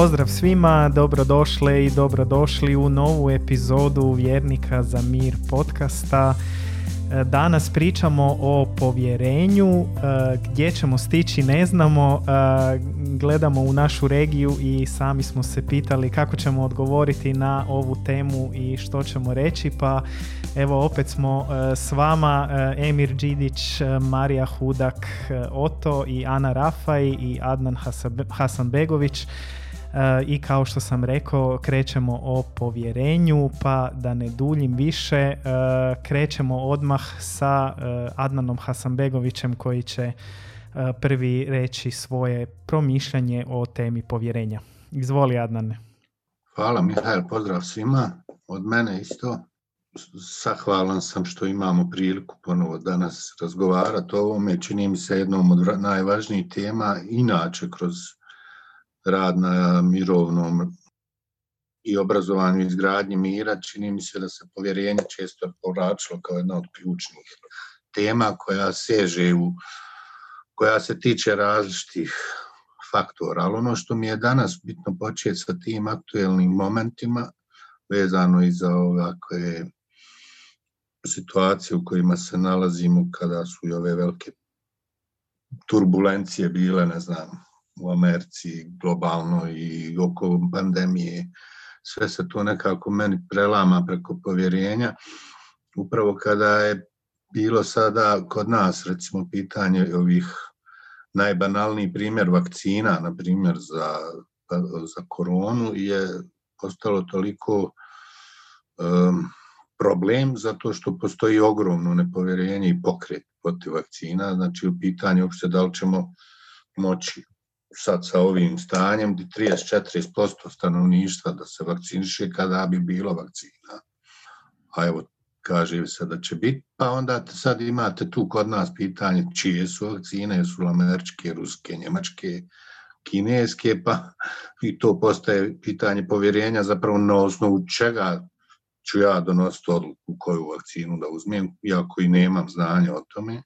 pozdrav svima, dobrodošle i dobrodošli u novu epizodu Vjernika za mir podcasta. E, danas pričamo o povjerenju, e, gdje ćemo stići ne znamo, e, gledamo u našu regiju i sami smo se pitali kako ćemo odgovoriti na ovu temu i što ćemo reći, pa evo opet smo s vama Emir Đidić, Marija Hudak, Oto i Ana Rafaj i Adnan Hasanbegović. I kao što sam rekao, krećemo o povjerenju, pa da ne duljim više, e, krećemo odmah sa e, Adnanom Hasanbegovićem koji će e, prvi reći svoje promišljanje o temi povjerenja. Izvoli Adnane. Hvala Mihajl, pozdrav svima. Od mene isto. Zahvalan sam što imamo priliku ponovo danas razgovarati o ovome. Čini mi se jednom od najvažnijih tema, inače kroz rad na mirovnom i obrazovanju izgradnji mira, čini mi se da se povjerenje često povračilo kao jedna od ključnih tema koja seže u, koja se tiče različitih faktora. Ali ono što mi je danas bitno početi sa tim aktuelnim momentima, vezano i za ovakve situacije u kojima se nalazimo kada su i ove velike turbulencije bile, ne znam, u Americi globalno i oko pandemije, sve se to nekako meni prelama preko povjerenja. Upravo kada je bilo sada kod nas, recimo, pitanje ovih najbanalniji primjer vakcina, na primjer za, za koronu, je postalo toliko um, problem zato što postoji ogromno nepovjerenje i pokret protiv vakcina, znači u pitanju uopšte da li ćemo moći sad sa ovim stanjem di 30-40% stanovništva da se vakciniše kada bi bilo vakcina. A evo, kaže se da će biti, pa onda sad imate tu kod nas pitanje čije su vakcine, jesu američke, ruske, njemačke, kineske, pa i to postaje pitanje povjerenja zapravo na osnovu čega ću ja donositi odluku koju vakcinu da uzmem, iako i nemam znanja o tome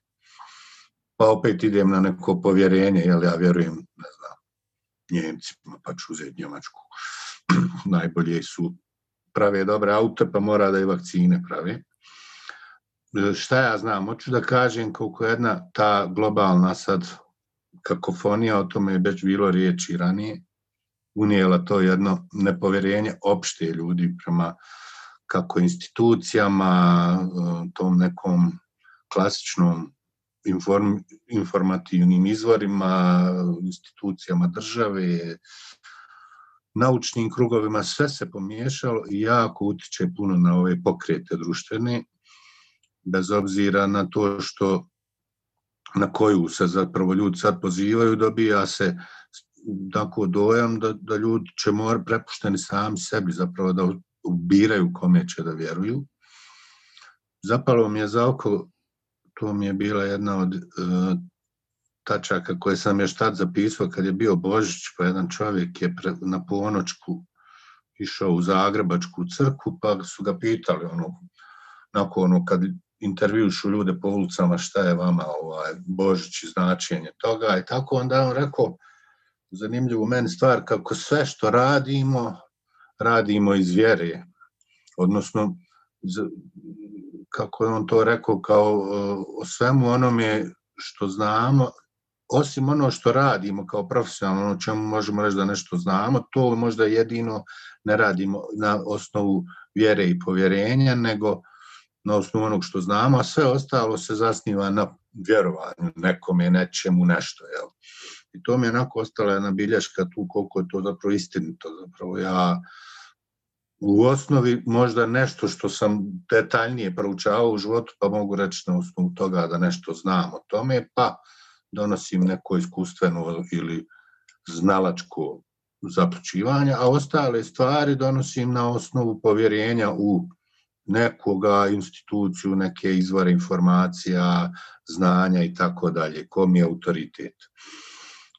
pa opet idem na neko povjerenje, jel ja vjerujem, ne znam, Njemcima, pa ću uzeti Njemačku. Najbolje su, prave dobre aute, pa mora da i vakcine prave. Šta ja znam, hoću da kažem koliko jedna ta globalna sad kakofonija, o tome je već bilo riječi ranije, unijela to jedno nepovjerenje opšte ljudi prema kako institucijama, tom nekom klasičnom inform, informativnim izvorima, institucijama države, naučnim krugovima, sve se pomiješalo i jako utiče puno na ove pokrete društvene, bez obzira na to što na koju se zapravo ljudi sad pozivaju, dobija se tako dojam da, da ljudi će mora prepušteni sami sebi zapravo da ubiraju kome će da vjeruju. Zapalo mi je za oko to mi je bila jedna od uh, tačaka koje sam još tad zapisao kad je bio Božić, pa jedan čovjek je na ponočku išao u Zagrebačku crku, pa su ga pitali ono, nakon ono, kad intervjušu ljude po ulicama šta je vama ovaj, Božić i značenje toga i tako onda on rekao zanimljivu meni stvar kako sve što radimo radimo iz vjere odnosno kako je on to rekao, kao o svemu onome što znamo, osim ono što radimo kao profesionalno, ono čemu možemo reći da nešto znamo, to možda jedino ne radimo na osnovu vjere i povjerenja, nego na osnovu onog što znamo, a sve ostalo se zasniva na vjerovanju nekome, nečemu, nešto. Jel? I to mi je onako ostala jedna bilješka tu koliko je to zapravo istinito. Zapravo ja u osnovi možda nešto što sam detaljnije proučavao u životu, pa mogu reći na osnovu toga da nešto znam o tome, pa donosim neko iskustveno ili znalačko započivanje, a ostale stvari donosim na osnovu povjerenja u nekoga, instituciju, neke izvore informacija, znanja i tako dalje, kom je autoritet.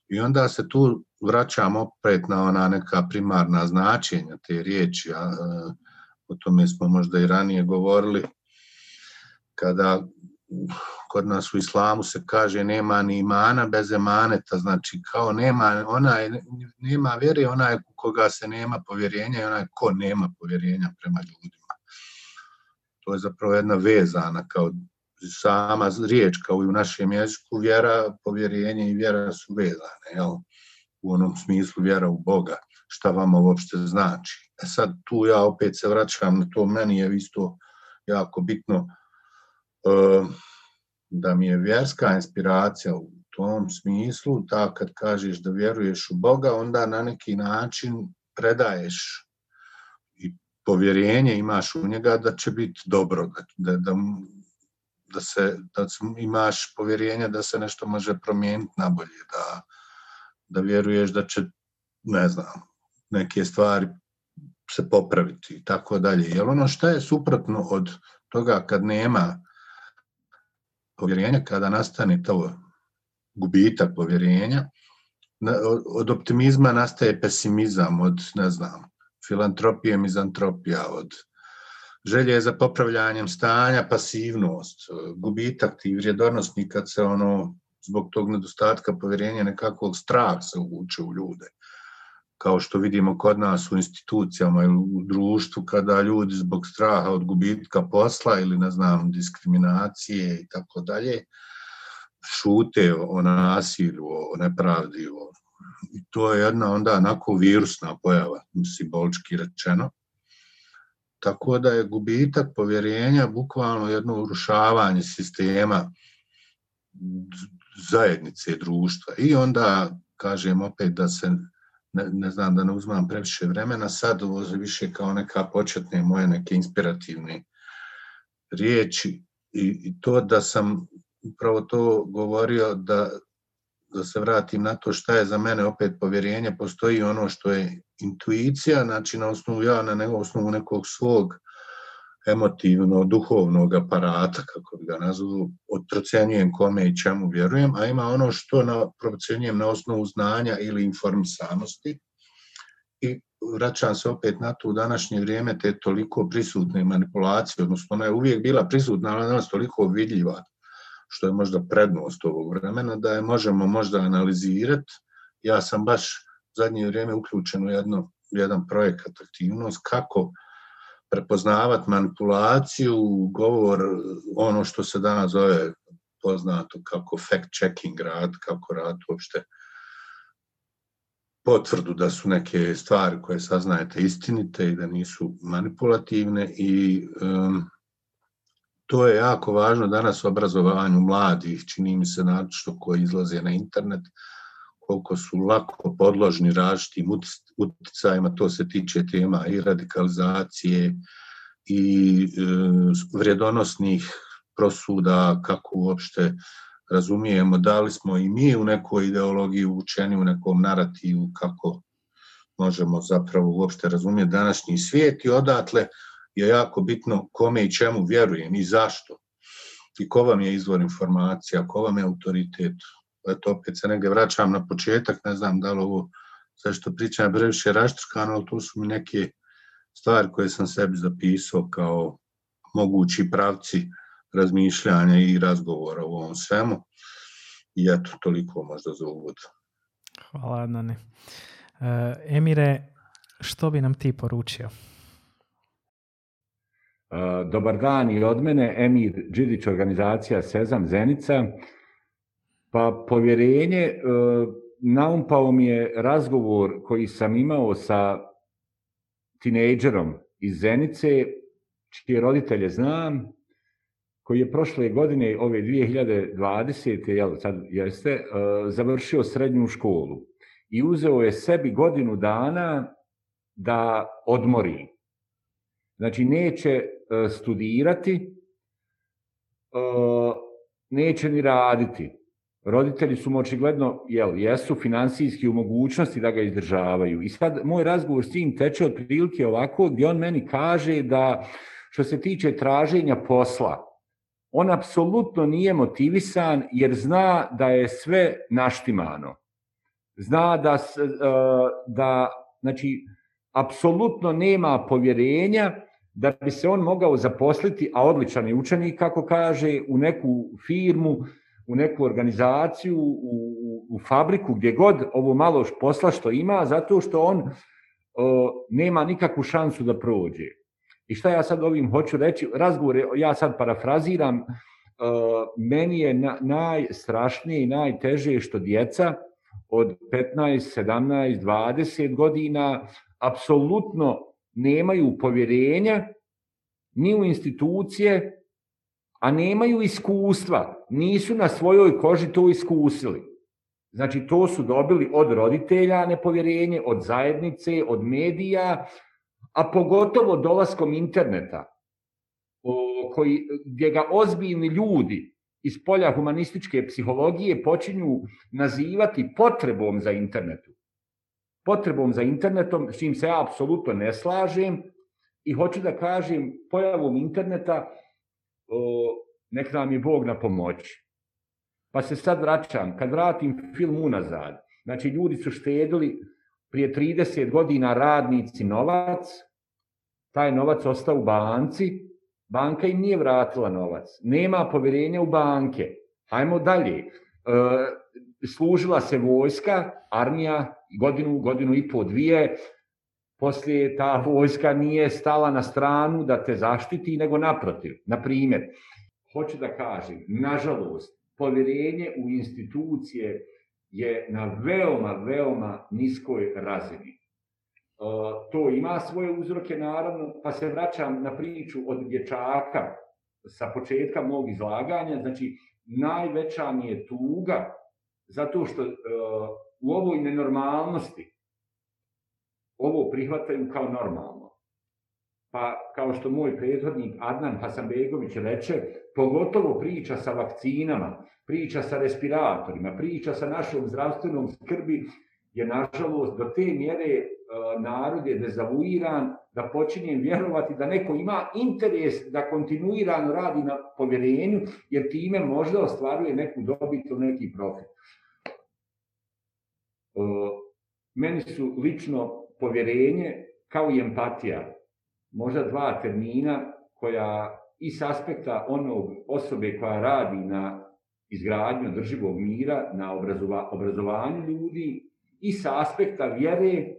I onda se tu vraćam opet na ona neka primarna značenja te riječi, a, o tome smo možda i ranije govorili, kada kod nas u islamu se kaže nema ni imana bez emaneta, znači kao nema onaj, nema vjere onaj koga se nema povjerenja i onaj ko nema povjerenja prema ljudima. To je zapravo jedna vezana kao sama riječ kao i u našem jeziku vjera, povjerenje i vjera su vezane, jel? u onom smislu vjera u Boga, šta vama uopšte znači. E sad tu ja opet se vraćam na to, meni je isto jako bitno uh, da mi je vjerska inspiracija u tom smislu, ta kad kažeš da vjeruješ u Boga, onda na neki način predaješ i povjerenje imaš u njega da će biti dobro, da, da, da, se, da imaš povjerenje da se nešto može promijeniti na bolje, da, da vjeruješ da će, ne znam, neke stvari se popraviti i tako dalje. Jer ono što je suprotno od toga kad nema povjerenja, kada nastane to gubitak povjerenja, od optimizma nastaje pesimizam, od, ne znam, filantropije, mizantropija, od želje za popravljanjem stanja, pasivnost, gubitak tih vrijedornosti kad se ono, zbog tog nedostatka povjerenja nekakvog strah se uvuče u ljude kao što vidimo kod nas u institucijama ili u društvu, kada ljudi zbog straha od gubitka posla ili, ne znam, diskriminacije i tako dalje, šute o nasilju, o nepravdi. I to je jedna onda onako virusna pojava, simbolički rečeno. Tako da je gubitak povjerenja bukvalno jedno urušavanje sistema zajednice društva. I onda, kažem opet, da se ne, znam da ne uzmam previše vremena, sad ovo više kao neka početne moje neke inspirativne riječi i, i to da sam upravo to govorio da, da se vratim na to šta je za mene opet povjerenje, postoji ono što je intuicija, znači na osnovu ja, na osnovu nekog svog emotivno, duhovnog aparata, kako bi ga nazvao, procenjujem kome i čemu vjerujem, a ima ono što na, procenjujem na osnovu znanja ili informisanosti. I vraćam se opet na to u današnje vrijeme te toliko prisutne manipulacije, odnosno ona je uvijek bila prisutna, ali danas toliko vidljiva, što je možda prednost ovog vremena, da je možemo možda analizirati. Ja sam baš zadnje vrijeme uključen u jedno, jedan projekat aktivnost kako prepoznavati manipulaciju, govor, ono što se danas zove poznato kako fact-checking rad, kako rad uopšte potvrdu da su neke stvari koje saznajete istinite i da nisu manipulativne i um, to je jako važno danas u obrazovanju mladih, čini mi se našto koji izlaze na internet, koliko su lako podložni različitim uticajima, to se tiče tema i radikalizacije i e, vrijedonosnih prosuda, kako uopšte razumijemo, da li smo i mi u nekoj ideologiji učeni u nekom narativu, kako možemo zapravo uopšte razumjeti današnji svijet i odatle je jako bitno kome i čemu vjerujem i zašto i ko vam je izvor informacija, ko vam je autoritet, eto opet se negdje vraćam na početak, ne znam da li ovo sve što pričam previše raštrkano, ali to su mi neke stvari koje sam sebi zapisao kao mogući pravci razmišljanja i razgovora u ovom svemu. I eto, toliko možda za uvod. Hvala, Adnane. Emire, što bi nam ti poručio? E, dobar dan i od mene, Emir Đidić, organizacija Sezam Zenica. Pa povjerenje, e, naumpao mi je razgovor koji sam imao sa tinejdžerom iz Zenice, čije roditelje znam, koji je prošle godine, ove 2020. Jel, sad jeste, e, završio srednju školu i uzeo je sebi godinu dana da odmori. Znači, neće studirati, neće ni raditi roditelji su mu očigledno, jel, jesu finansijski u mogućnosti da ga izdržavaju. I sad moj razgovor s njim teče otprilike ovako, gdje on meni kaže da što se tiče traženja posla, on apsolutno nije motivisan jer zna da je sve naštimano. Zna da, e, da znači, apsolutno nema povjerenja da bi se on mogao zaposliti, a odličan je učenik, kako kaže, u neku firmu, u neku organizaciju, u, u fabriku, gdje god ovo malo posla što ima, zato što on nema nikakvu šansu da prođe. I šta ja sad ovim hoću reći? Razgovor, ja sad parafraziram, meni je na, najstrašnije i najteže što djeca od 15, 17, 20 godina apsolutno nemaju povjerenja ni u institucije, a nemaju iskustva, nisu na svojoj koži to iskusili. Znači, to su dobili od roditelja nepovjerenje, od zajednice, od medija, a pogotovo dolaskom interneta, koji, gdje ga ozbiljni ljudi iz polja humanističke psihologije počinju nazivati potrebom za internetu. Potrebom za internetom, s čim se ja apsolutno ne slažem i hoću da kažem pojavom interneta nek nam je Bog na pomoći. Pa se sad vraćam, kad vratim film unazad, znači ljudi su štedili prije 30 godina radnici novac, taj novac ostao u banci, banka im nije vratila novac. Nema povjerenja u banke. Hajmo dalje. E, služila se vojska, armija, godinu, godinu i po, dvije, poslije ta vojska nije stala na stranu da te zaštiti, nego naprotiv. Na primjer, hoću da kažem, nažalost, povjerenje u institucije je na veoma, veoma niskoj razini. E, to ima svoje uzroke, naravno, pa se vraćam na priču od dječaka sa početka mog izlaganja. Znači, najveća mi je tuga zato što e, u ovoj nenormalnosti ovo prihvataju kao normalno. Pa kao što moj prethodnik Adnan Hasanbegović reče, pogotovo priča sa vakcinama, priča sa respiratorima, priča sa našom zdravstvenom skrbi, je nažalost do te mjere narod je dezavuiran da počinjem vjerovati da neko ima interes da kontinuirano radi na povjerenju, jer time možda ostvaruje neku dobit ili neki profit. E, meni su lično povjerenje kao i empatija, možda dva termina koja i s aspekta onog osobe koja radi na izgradnju održivog mira, na obrazovanju ljudi i sa aspekta vjere,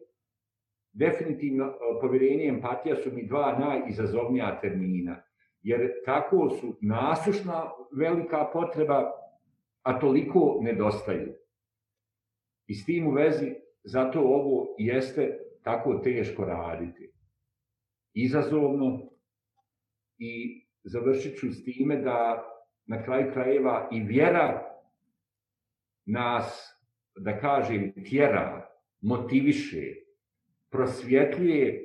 definitivno e, povjerenje i empatija su mi dva najizazovnija termina. Jer tako su nasušna velika potreba, a toliko nedostaju. I s tim u vezi, zato ovo jeste tako teško raditi. Izazovno i završit ću s time da na kraju krajeva i vjera nas, da kažem, tjera, motiviše, prosvjetljuje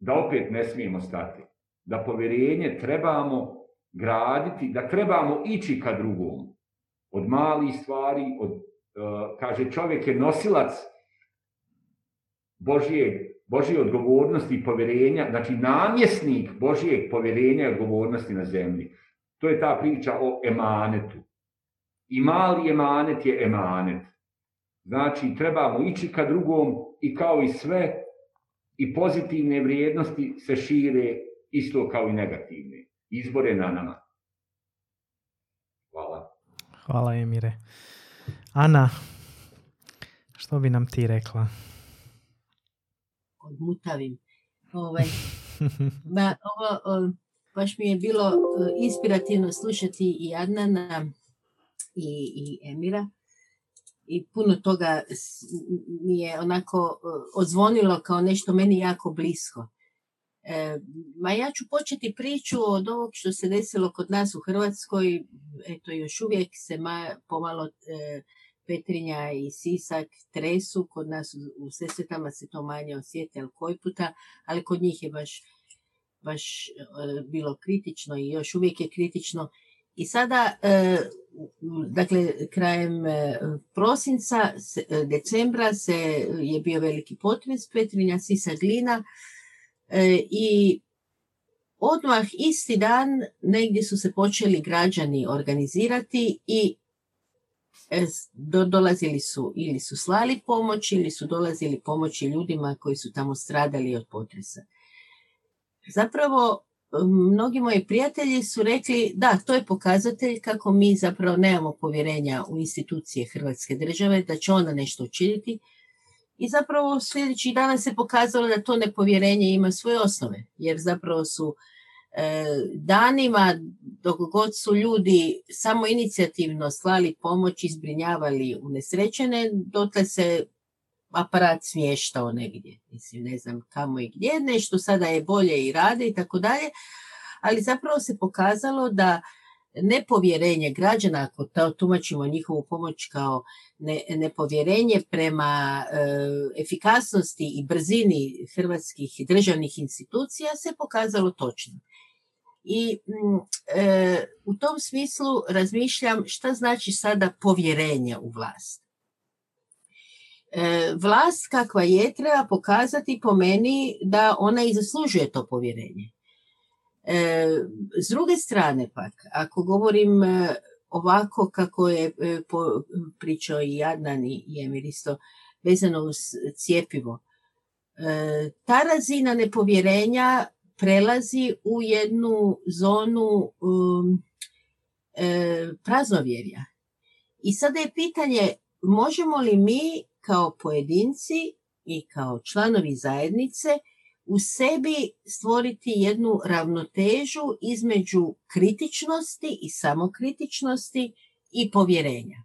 da opet ne smijemo stati. Da povjerenje trebamo graditi, da trebamo ići ka drugom. Od malih stvari, od, e, kaže čovjek je nosilac Božije, Božije odgovornosti i povjerenja, znači namjesnik Božijeg povjerenja i odgovornosti na zemlji. To je ta priča o emanetu. I mali emanet je emanet. Znači, trebamo ići ka drugom i kao i sve, i pozitivne vrijednosti se šire isto kao i negativne. Izbore na nama. Hvala. Hvala Emire. Ana, što bi nam ti rekla? Odmutavim. Ovaj, ba, ovo, baš mi je bilo e, inspirativno slušati i Adnana i, i Emira i puno toga mi je onako e, odzvonilo kao nešto meni jako blisko. E, ma ja ću početi priču od ovog što se desilo kod nas u Hrvatskoj, eto još uvijek se ma, pomalo e, Petrinja i Sisak tresu, kod nas u, u Sesvetama se to manje osjeti, ali koji puta, ali kod njih je baš baš e, bilo kritično i još uvijek je kritično. I sada, e, dakle, krajem e, prosinca, decembra se je bio veliki potres, Petrinja, Sisa, Glina i odmah isti dan negdje su se počeli građani organizirati i dolazili su ili su slali pomoć ili su dolazili pomoći ljudima koji su tamo stradali od potresa. zapravo mnogi moji prijatelji su rekli da, to je pokazatelj kako mi zapravo nemamo povjerenja u institucije Hrvatske države, da će ona nešto učiniti. I zapravo sljedećih dana se pokazalo da to nepovjerenje ima svoje osnove, jer zapravo su e, danima dok god su ljudi samo inicijativno slali pomoć i zbrinjavali unesrećene, dotle se aparat smještao negdje. Mislim, ne znam kamo i gdje, nešto sada je bolje i rade i tako dalje, ali zapravo se pokazalo da nepovjerenje građana, ako to tumačimo njihovu pomoć kao ne, nepovjerenje prema e, efikasnosti i brzini hrvatskih državnih institucija se pokazalo točno. I mm, e, u tom smislu razmišljam šta znači sada povjerenje u vlast. E, vlast kakva je treba pokazati po meni da ona i zaslužuje to povjerenje. E, s druge strane pak, ako govorim e, ovako kako je pričao i Jadnan i Emir isto vezano uz cijepivo, ta razina nepovjerenja prelazi u jednu zonu um, praznovjerja. I sada je pitanje možemo li mi kao pojedinci i kao članovi zajednice u sebi stvoriti jednu ravnotežu između kritičnosti i samokritičnosti i povjerenja.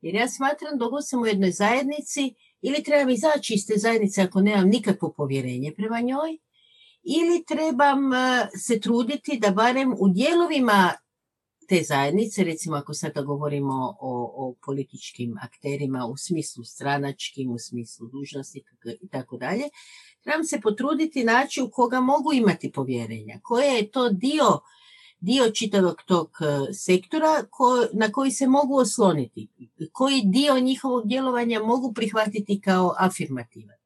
Jer ja smatram da sam u jednoj zajednici ili trebam izaći iz te zajednice ako nemam nikakvo povjerenje prema njoj, ili trebam eh, se truditi da barem u dijelovima te zajednice, recimo ako sada govorimo o, o političkim akterima u smislu stranačkim, u smislu dužnosti i tako dalje, trebam se potruditi naći u koga mogu imati povjerenja, koje je to dio dio čitavog tog e, sektora ko, na koji se mogu osloniti, koji dio njihovog djelovanja mogu prihvatiti kao afirmativan.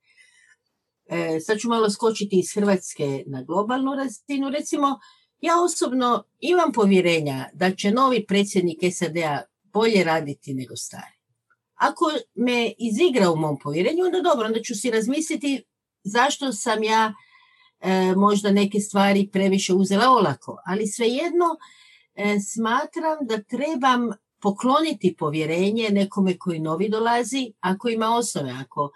E, sad ću malo skočiti iz Hrvatske na globalnu razinu. Recimo, ja osobno imam povjerenja da će novi predsjednik SAD-a bolje raditi nego stari. Ako me izigra u mom povjerenju, onda dobro, onda ću si razmisliti zašto sam ja e, možda neke stvari previše uzela olako. Ali svejedno e, smatram da trebam pokloniti povjerenje nekome koji novi dolazi, ako ima osnove, ako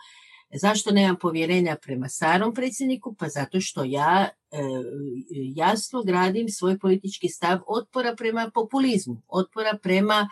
Zašto nemam povjerenja prema starom predsjedniku? Pa zato što ja e, jasno gradim svoj politički stav otpora prema populizmu, otpora prema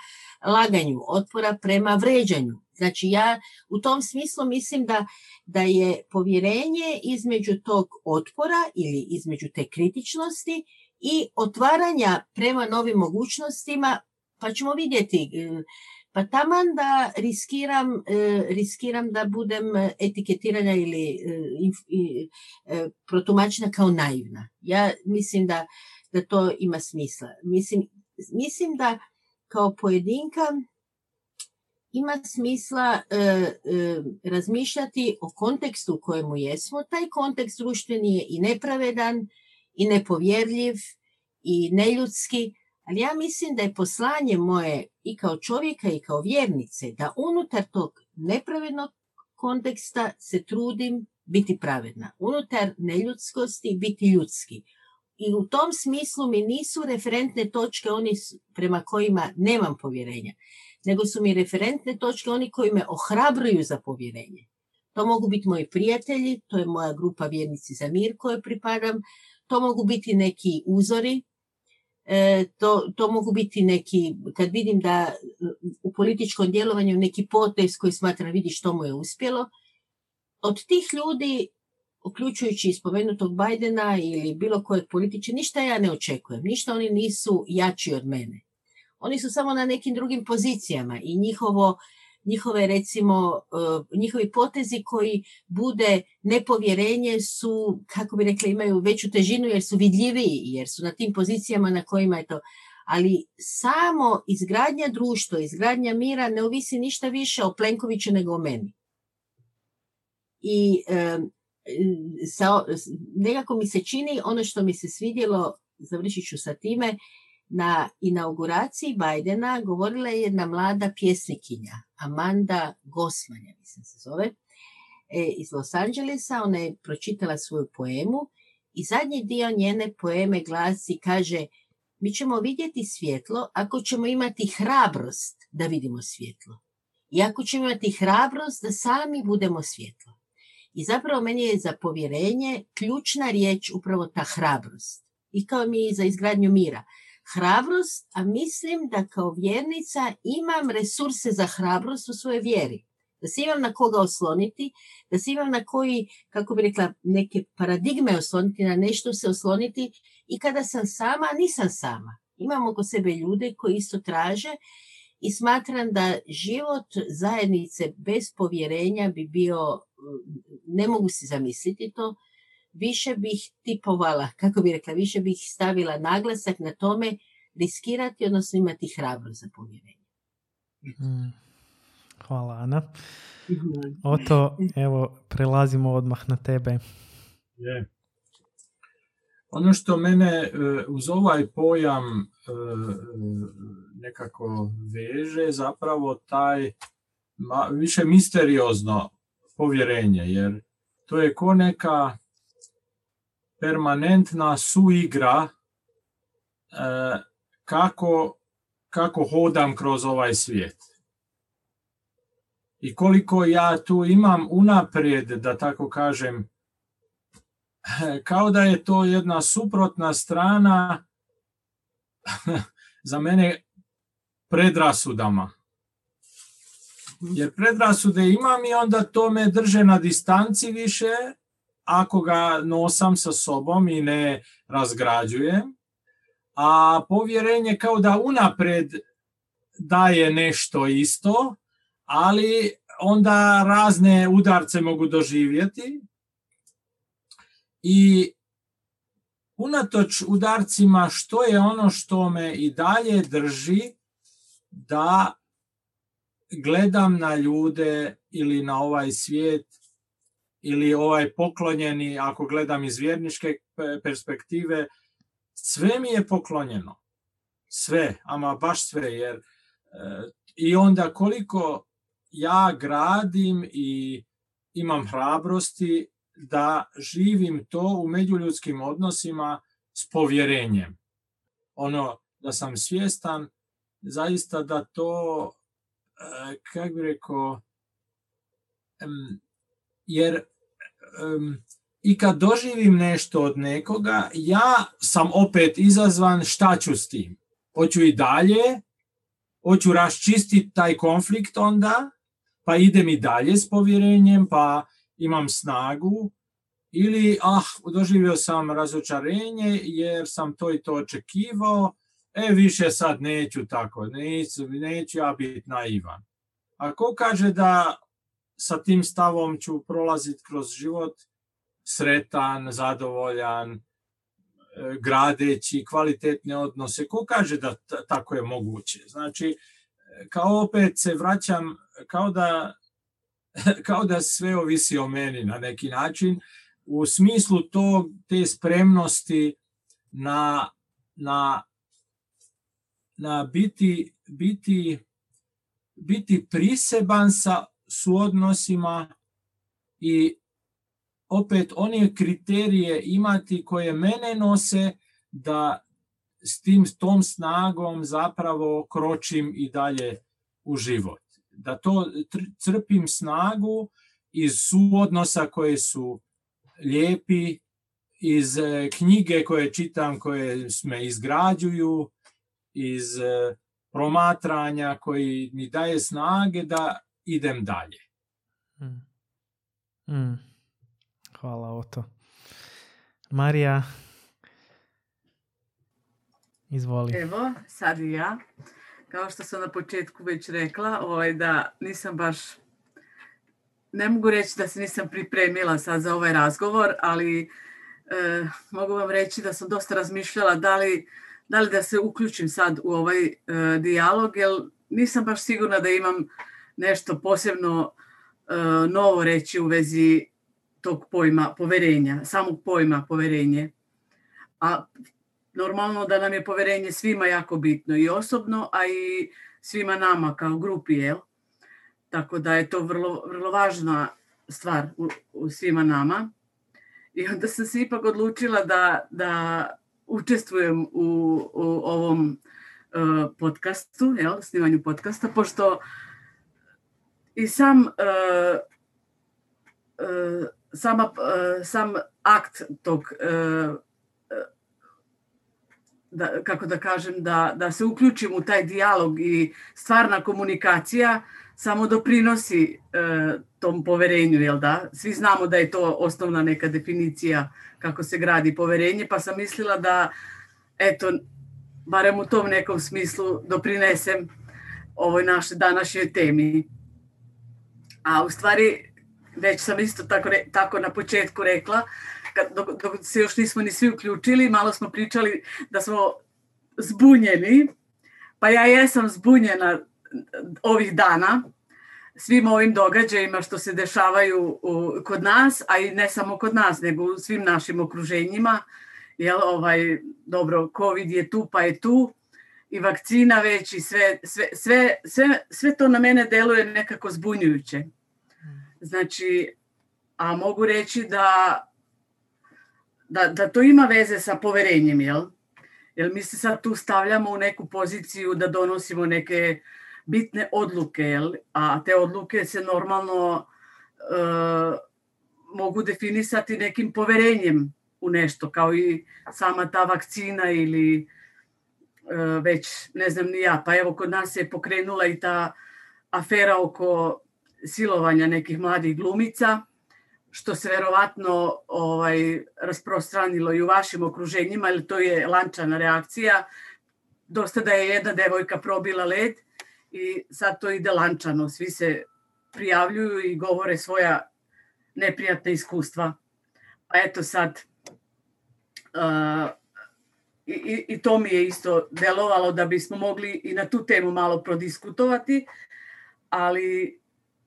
laganju, otpora prema vređanju. Znači ja u tom smislu mislim da, da je povjerenje između tog otpora ili između te kritičnosti i otvaranja prema novim mogućnostima, pa ćemo vidjeti e, pa taman da riskiram, e, riskiram da budem etiketirana ili e, e, protumačena kao naivna. Ja mislim da, da to ima smisla. Mislim, mislim da kao pojedinka ima smisla razmišljati o kontekstu u kojemu jesmo. Taj kontekst društveni je i nepravedan, i nepovjerljiv, i neljudski, ali ja mislim da je poslanje moje i kao čovjeka i kao vjernice da unutar tog nepravednog konteksta se trudim biti pravedna. Unutar neljudskosti biti ljudski. I u tom smislu mi nisu referentne točke oni prema kojima nemam povjerenja, nego su mi referentne točke oni koji me ohrabruju za povjerenje. To mogu biti moji prijatelji, to je moja grupa vjernici za mir kojoj pripadam, to mogu biti neki uzori to, to mogu biti neki, kad vidim da u političkom djelovanju neki potez koji smatra vidi što mu je uspjelo, od tih ljudi, uključujući spomenutog Bajdena ili bilo kojeg političa, ništa ja ne očekujem, ništa oni nisu jači od mene. Oni su samo na nekim drugim pozicijama i njihovo njihove recimo, e, njihovi potezi koji bude nepovjerenje su, kako bi rekli, imaju veću težinu jer su vidljiviji, jer su na tim pozicijama na kojima je to. Ali samo izgradnja društva, izgradnja mira ne ovisi ništa više o Plenkoviću nego o meni. I e, sa, nekako mi se čini ono što mi se svidjelo, završit ću sa time, na inauguraciji Bajdena govorila je jedna mlada pjesnikinja, Amanda Gosman, mislim se zove, e, iz Los Angelesa. Ona je pročitala svoju poemu I zadnji dio njene poeme glasi, kaže, mi ćemo vidjeti svjetlo ako ćemo imati hrabrost da vidimo svjetlo. I ako ćemo imati hrabrost da sami budemo svjetlo. I zapravo meni je za povjerenje ključna riječ upravo ta hrabrost. I kao mi za izgradnju mira. Hrabrost, a mislim da kao vjernica imam resurse za hrabrost u svojoj vjeri. Da se imam na koga osloniti, da se imam na koji, kako bi rekla, neke paradigme osloniti, na nešto se osloniti i kada sam sama, nisam sama. Imam oko sebe ljude koji isto traže i smatram da život zajednice bez povjerenja bi bio, ne mogu si zamisliti to, više bih tipovala, kako bi rekla, više bih stavila naglasak na tome riskirati, odnosno imati hrabro za povjerenje. Mm. Hvala Ana. Oto, evo, prelazimo odmah na tebe. Je. Ono što mene e, uz ovaj pojam e, nekako veže zapravo taj više misteriozno povjerenje, jer to je ko neka permanentna suigra e, kako, kako hodam kroz ovaj svijet. I koliko ja tu imam unaprijed, da tako kažem, kao da je to jedna suprotna strana za mene predrasudama. Jer predrasude imam i onda to me drže na distanci više, ako ga nosam sa sobom i ne razgrađujem. A povjerenje kao da unapred daje nešto isto, ali onda razne udarce mogu doživjeti i unatoč udarcima što je ono što me i dalje drži da gledam na ljude ili na ovaj svijet ili ovaj poklonjeni, ako gledam iz vjerničke perspektive, sve mi je poklonjeno. Sve, ama baš sve, jer e, i onda koliko ja gradim i imam hrabrosti da živim to u međuljudskim odnosima s povjerenjem. Ono, da sam svjestan zaista da to, e, kako bi rekao, jer i kad doživim nešto od nekoga, ja sam opet izazvan šta ću s tim. Hoću i dalje, hoću raščistiti taj konflikt onda, pa idem i dalje s povjerenjem, pa imam snagu, ili ah, doživio sam razočarenje jer sam to i to očekivao, e više sad neću tako, neću, neću ja biti naivan. A ko kaže da sa tim stavom ću prolaziti kroz život sretan, zadovoljan, e, gradeći kvalitetne odnose. Ko kaže da tako je moguće? Znači, kao opet se vraćam, kao da, kao da sve ovisi o meni na neki način, u smislu to, te spremnosti na, na, na biti, biti, biti priseban sa suodnosima i opet one kriterije imati koje mene nose da s tim tom snagom zapravo kročim i dalje u život. Da to crpim snagu iz suodnosa koje su lijepi, iz e, knjige koje čitam, koje me izgrađuju, iz e, promatranja koji mi daje snage da idem dalje. Mm. Mm. Hvala o to. Marija, Izvoli. Evo, sad i ja. Kao što sam na početku već rekla, ovaj, da nisam baš, ne mogu reći da se nisam pripremila sad za ovaj razgovor, ali e, mogu vam reći da sam dosta razmišljala da li, da, li da se uključim sad u ovaj e, dijalog, jer nisam baš sigurna da imam nešto posebno e, novo reći u vezi tog pojma poverenja, samog pojma poverenje. A normalno da nam je poverenje svima jako bitno i osobno, a i svima nama kao grupi, jel? Tako da je to vrlo, vrlo važna stvar u, svima nama. I onda sam se ipak odlučila da, da učestvujem u, u ovom uh, podcastu, jel, snimanju podcasta, pošto i sam uh, uh, sama, uh, sam akt tog da, kako da kažem, da, da se uključim u taj dijalog i stvarna komunikacija samo doprinosi e, tom poverenju, jel da? Svi znamo da je to osnovna neka definicija kako se gradi poverenje, pa sam mislila da, eto, barem u tom nekom smislu doprinesem ovoj našoj današnjoj temi. A u stvari, već sam isto tako, tako na početku rekla, kad, dok, dok se još nismo ni svi uključili, malo smo pričali da smo zbunjeni, pa ja jesam zbunjena ovih dana svim ovim događajima što se dešavaju u, kod nas, a i ne samo kod nas, nego u svim našim okruženjima. Jel, ovaj, dobro, COVID je tu, pa je tu i vakcina već i sve, sve, sve, sve, sve to na mene deluje nekako zbunjujuće. Znači, a mogu reći da da, da to ima veze sa poverenjem, jel? Jer mi se sad tu stavljamo u neku poziciju da donosimo neke bitne odluke, jel? a te odluke se normalno uh, mogu definisati nekim poverenjem u nešto, kao i sama ta vakcina ili već ne znam ni ja. Pa evo kod nas je pokrenula i ta afera oko silovanja nekih mladih glumica, što se verovatno ovaj, rasprostranilo i u vašim okruženjima, ili to je lančana reakcija. Dosta da je jedna devojka probila led i sad to ide lančano. Svi se prijavljuju i govore svoja neprijatna iskustva. Pa eto sad, uh, i, i to mi je isto delovalo da bismo mogli i na tu temu malo prodiskutovati, ali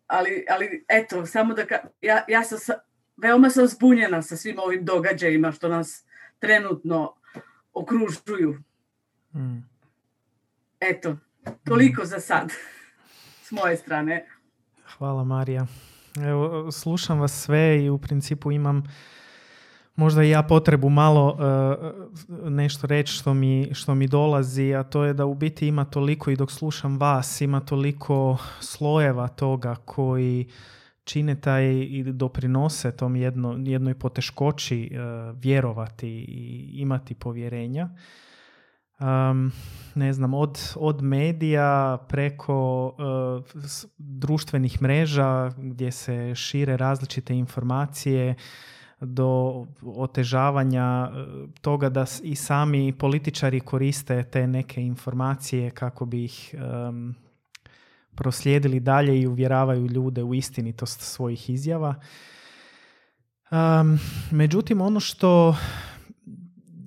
ali, ali eto, samo da, ka, ja, ja sam, sa, veoma sam zbunjena sa svim ovim događajima što nas trenutno okružuju. Mm. Eto, toliko mm. za sad s moje strane. Hvala Marija. Evo, slušam vas sve i u principu imam možda ja potrebu malo uh, nešto reći što mi, što mi dolazi, a to je da u biti ima toliko i dok slušam vas, ima toliko slojeva toga koji čine taj i doprinose tom jedno, jednoj poteškoći uh, vjerovati i imati povjerenja. Um, ne znam, od, od medija preko uh, društvenih mreža gdje se šire različite informacije, do otežavanja e, toga da i sami političari koriste te neke informacije kako bi ih um, proslijedili dalje i uvjeravaju ljude u istinitost svojih izjava. Um, međutim, ono što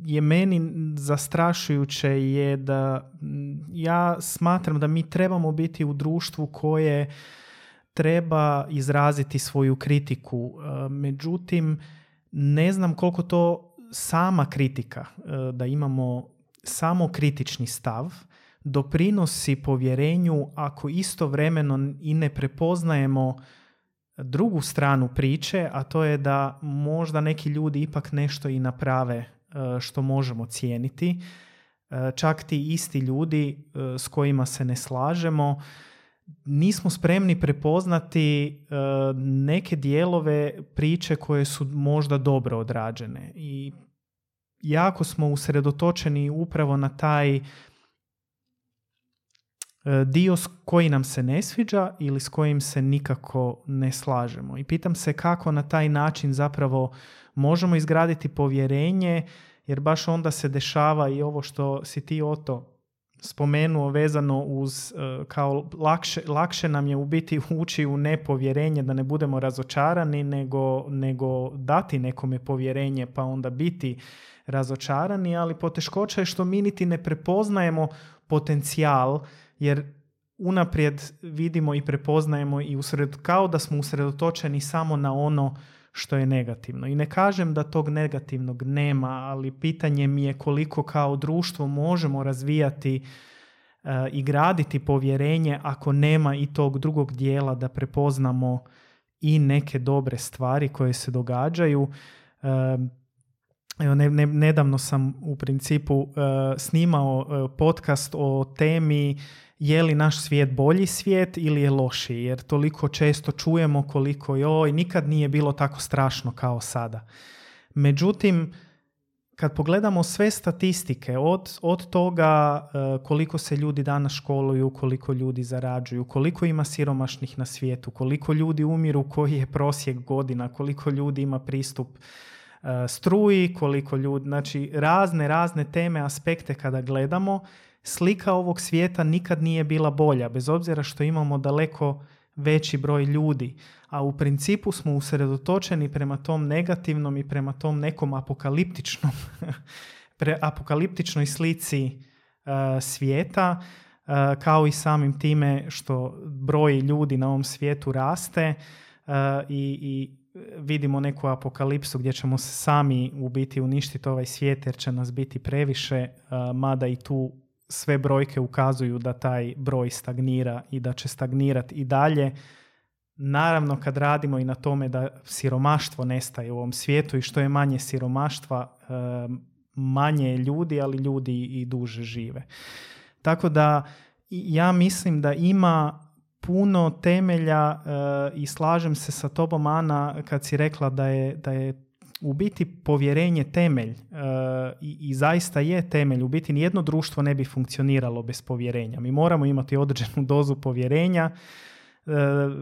je meni zastrašujuće je da ja smatram da mi trebamo biti u društvu koje treba izraziti svoju kritiku. Međutim, ne znam koliko to sama kritika, e, da imamo samo kritični stav, doprinosi povjerenju ako istovremeno i ne prepoznajemo drugu stranu priče, a to je da možda neki ljudi ipak nešto i naprave e, što možemo cijeniti. E, čak ti isti ljudi s kojima se ne slažemo nismo spremni prepoznati e, neke dijelove priče koje su možda dobro odrađene i jako smo usredotočeni upravo na taj e, dio s koji nam se ne sviđa ili s kojim se nikako ne slažemo. I pitam se kako na taj način zapravo možemo izgraditi povjerenje, jer baš onda se dešava i ovo što si ti Oto spomenuo vezano uz e, kao lakše, lakše nam je u biti ući u nepovjerenje da ne budemo razočarani nego, nego dati nekome povjerenje pa onda biti razočarani, ali poteškoća je što mi niti ne prepoznajemo potencijal jer unaprijed vidimo i prepoznajemo i usred, kao da smo usredotočeni samo na ono što je negativno. I ne kažem da tog negativnog nema, ali pitanje mi je koliko kao društvo možemo razvijati uh, i graditi povjerenje ako nema i tog drugog dijela da prepoznamo i neke dobre stvari koje se događaju. Uh, Evo, ne, ne, nedavno sam u principu snimao podcast o temi je li naš svijet bolji svijet ili je lošiji, jer toliko često čujemo koliko joj, nikad nije bilo tako strašno kao sada. Međutim, kad pogledamo sve statistike, od, od toga e, koliko se ljudi danas školuju, koliko ljudi zarađuju, koliko ima siromašnih na svijetu, koliko ljudi umiru, koji je prosjek godina, koliko ljudi ima pristup e, struji, koliko ljudi, znači razne, razne teme, aspekte kada gledamo, slika ovog svijeta nikad nije bila bolja, bez obzira što imamo daleko veći broj ljudi, a u principu smo usredotočeni prema tom negativnom i prema tom nekom apokaliptičnom pre apokaliptičnoj slici uh, svijeta, uh, kao i samim time što broj ljudi na ovom svijetu raste uh, i, i vidimo neku apokalipsu gdje ćemo se sami u biti uništiti ovaj svijet jer će nas biti previše, mada i tu sve brojke ukazuju da taj broj stagnira i da će stagnirati i dalje. Naravno kad radimo i na tome da siromaštvo nestaje u ovom svijetu i što je manje siromaštva, manje je ljudi, ali ljudi i duže žive. Tako da ja mislim da ima puno temelja eh, i slažem se sa tobom Ana kad si rekla da je, da je u biti povjerenje temelj uh, i, i zaista je temelj. U biti nijedno društvo ne bi funkcioniralo bez povjerenja. Mi moramo imati određenu dozu povjerenja uh,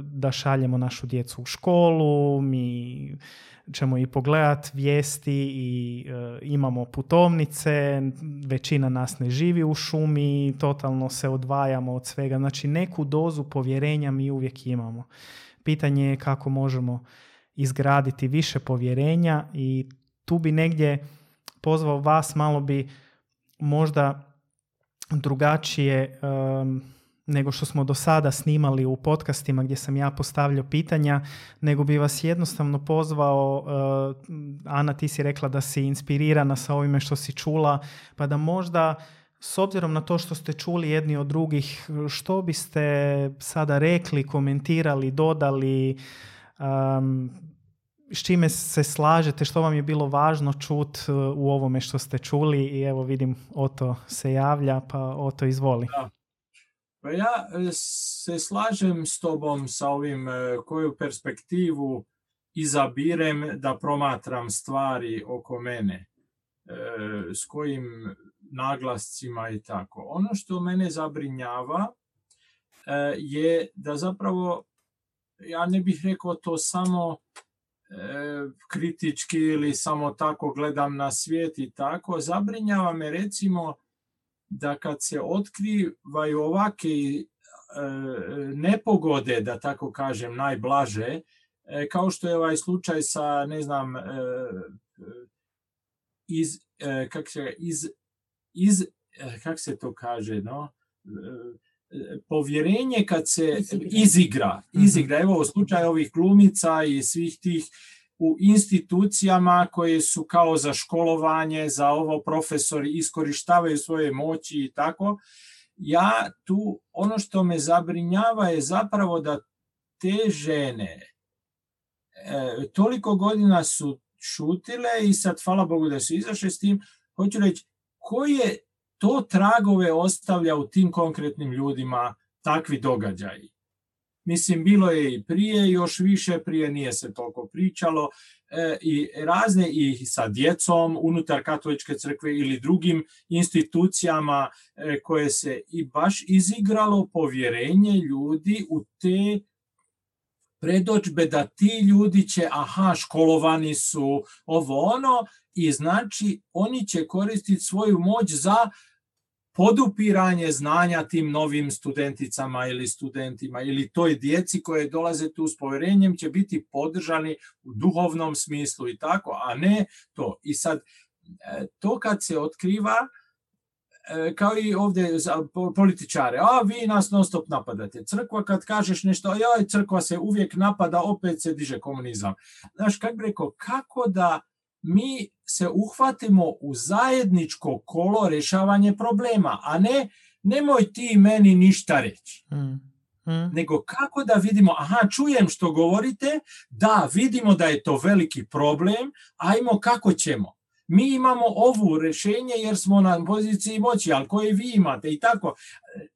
da šaljemo našu djecu u školu, mi ćemo i pogledati vijesti i uh, imamo putovnice, većina nas ne živi u šumi, totalno se odvajamo od svega. Znači neku dozu povjerenja mi uvijek imamo. Pitanje je kako možemo izgraditi više povjerenja i tu bi negdje pozvao vas malo bi možda drugačije nego što smo do sada snimali u podcastima gdje sam ja postavljao pitanja, nego bi vas jednostavno pozvao, uh, Ana ti si rekla da si inspirirana sa ovime što si čula, pa da možda s obzirom na to što ste čuli jedni od drugih, što biste sada rekli, komentirali, dodali, um, s čime se slažete, što vam je bilo važno čut uh, u ovome što ste čuli i evo vidim Oto se javlja, pa Oto izvoli. Da. Pa ja e, se slažem s tobom sa ovim e, koju perspektivu izabirem da promatram stvari oko mene, e, s kojim naglascima i tako. Ono što mene zabrinjava je da zapravo ja ne bih rekao to samo kritički ili samo tako gledam na svijet i tako. Zabrinjava me recimo da kad se otkrivaju ovake nepogode, da tako kažem, najblaže, e, kao što je ovaj slučaj sa, ne znam, e, iz, e, kak se, iz, iz, kak se to kaže, no, povjerenje kad se izigra, mhm. izigra, evo u slučaju ovih glumica i svih tih u institucijama koje su kao za školovanje, za ovo profesori iskorištavaju svoje moći i tako, ja tu, ono što me zabrinjava je zapravo da te žene e, toliko godina su šutile i sad hvala Bogu da su izašle s tim, hoću reći, koje to tragove ostavlja u tim konkretnim ljudima takvi događaji. Mislim, bilo je i prije, još više, prije nije se toliko pričalo, e, i razne i sa djecom unutar katoličke crkve ili drugim institucijama e, koje se i baš izigralo povjerenje ljudi u te predođbe da ti ljudi će, aha, školovani su ovo ono i znači oni će koristiti svoju moć za podupiranje znanja tim novim studenticama ili studentima ili toj djeci koje dolaze tu s povjerenjem će biti podržani u duhovnom smislu i tako, a ne to. I sad, e, to kad se otkriva, e, kao i ovdje za političare, a vi nas non stop napadate. Crkva kad kažeš nešto, joj, crkva se uvijek napada, opet se diže komunizam. Znaš, kako bi rekao, kako da mi se uhvatimo u zajedničko kolo rješavanje problema, a ne nemoj ti meni ništa reći. Mm. Mm. nego kako da vidimo, aha, čujem što govorite, da, vidimo da je to veliki problem, ajmo kako ćemo. Mi imamo ovu rešenje jer smo na poziciji moći, ali koje vi imate i tako.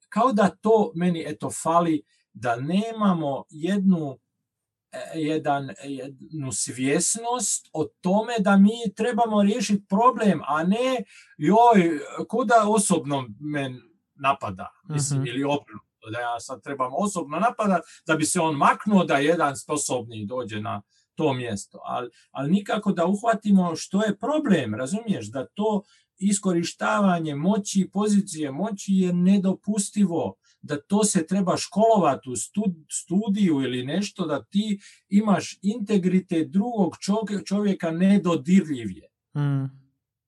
Kao da to meni eto fali, da nemamo jednu jedan, jednu svjesnost o tome da mi trebamo riješiti problem, a ne joj, kuda osobno men napada, mislim, Mhm. ili obrnuto, da ja sad trebam osobno napadat da bi se on maknuo da jedan sposobni dođe na to mjesto. Ali, ali nikako da uhvatimo što je problem, razumiješ, da to iskorištavanje moći, pozicije moći je nedopustivo, da to se treba školovati u stud- studiju ili nešto, da ti imaš integritet drugog čovjeka, čovjeka nedodirljiv je. Mm.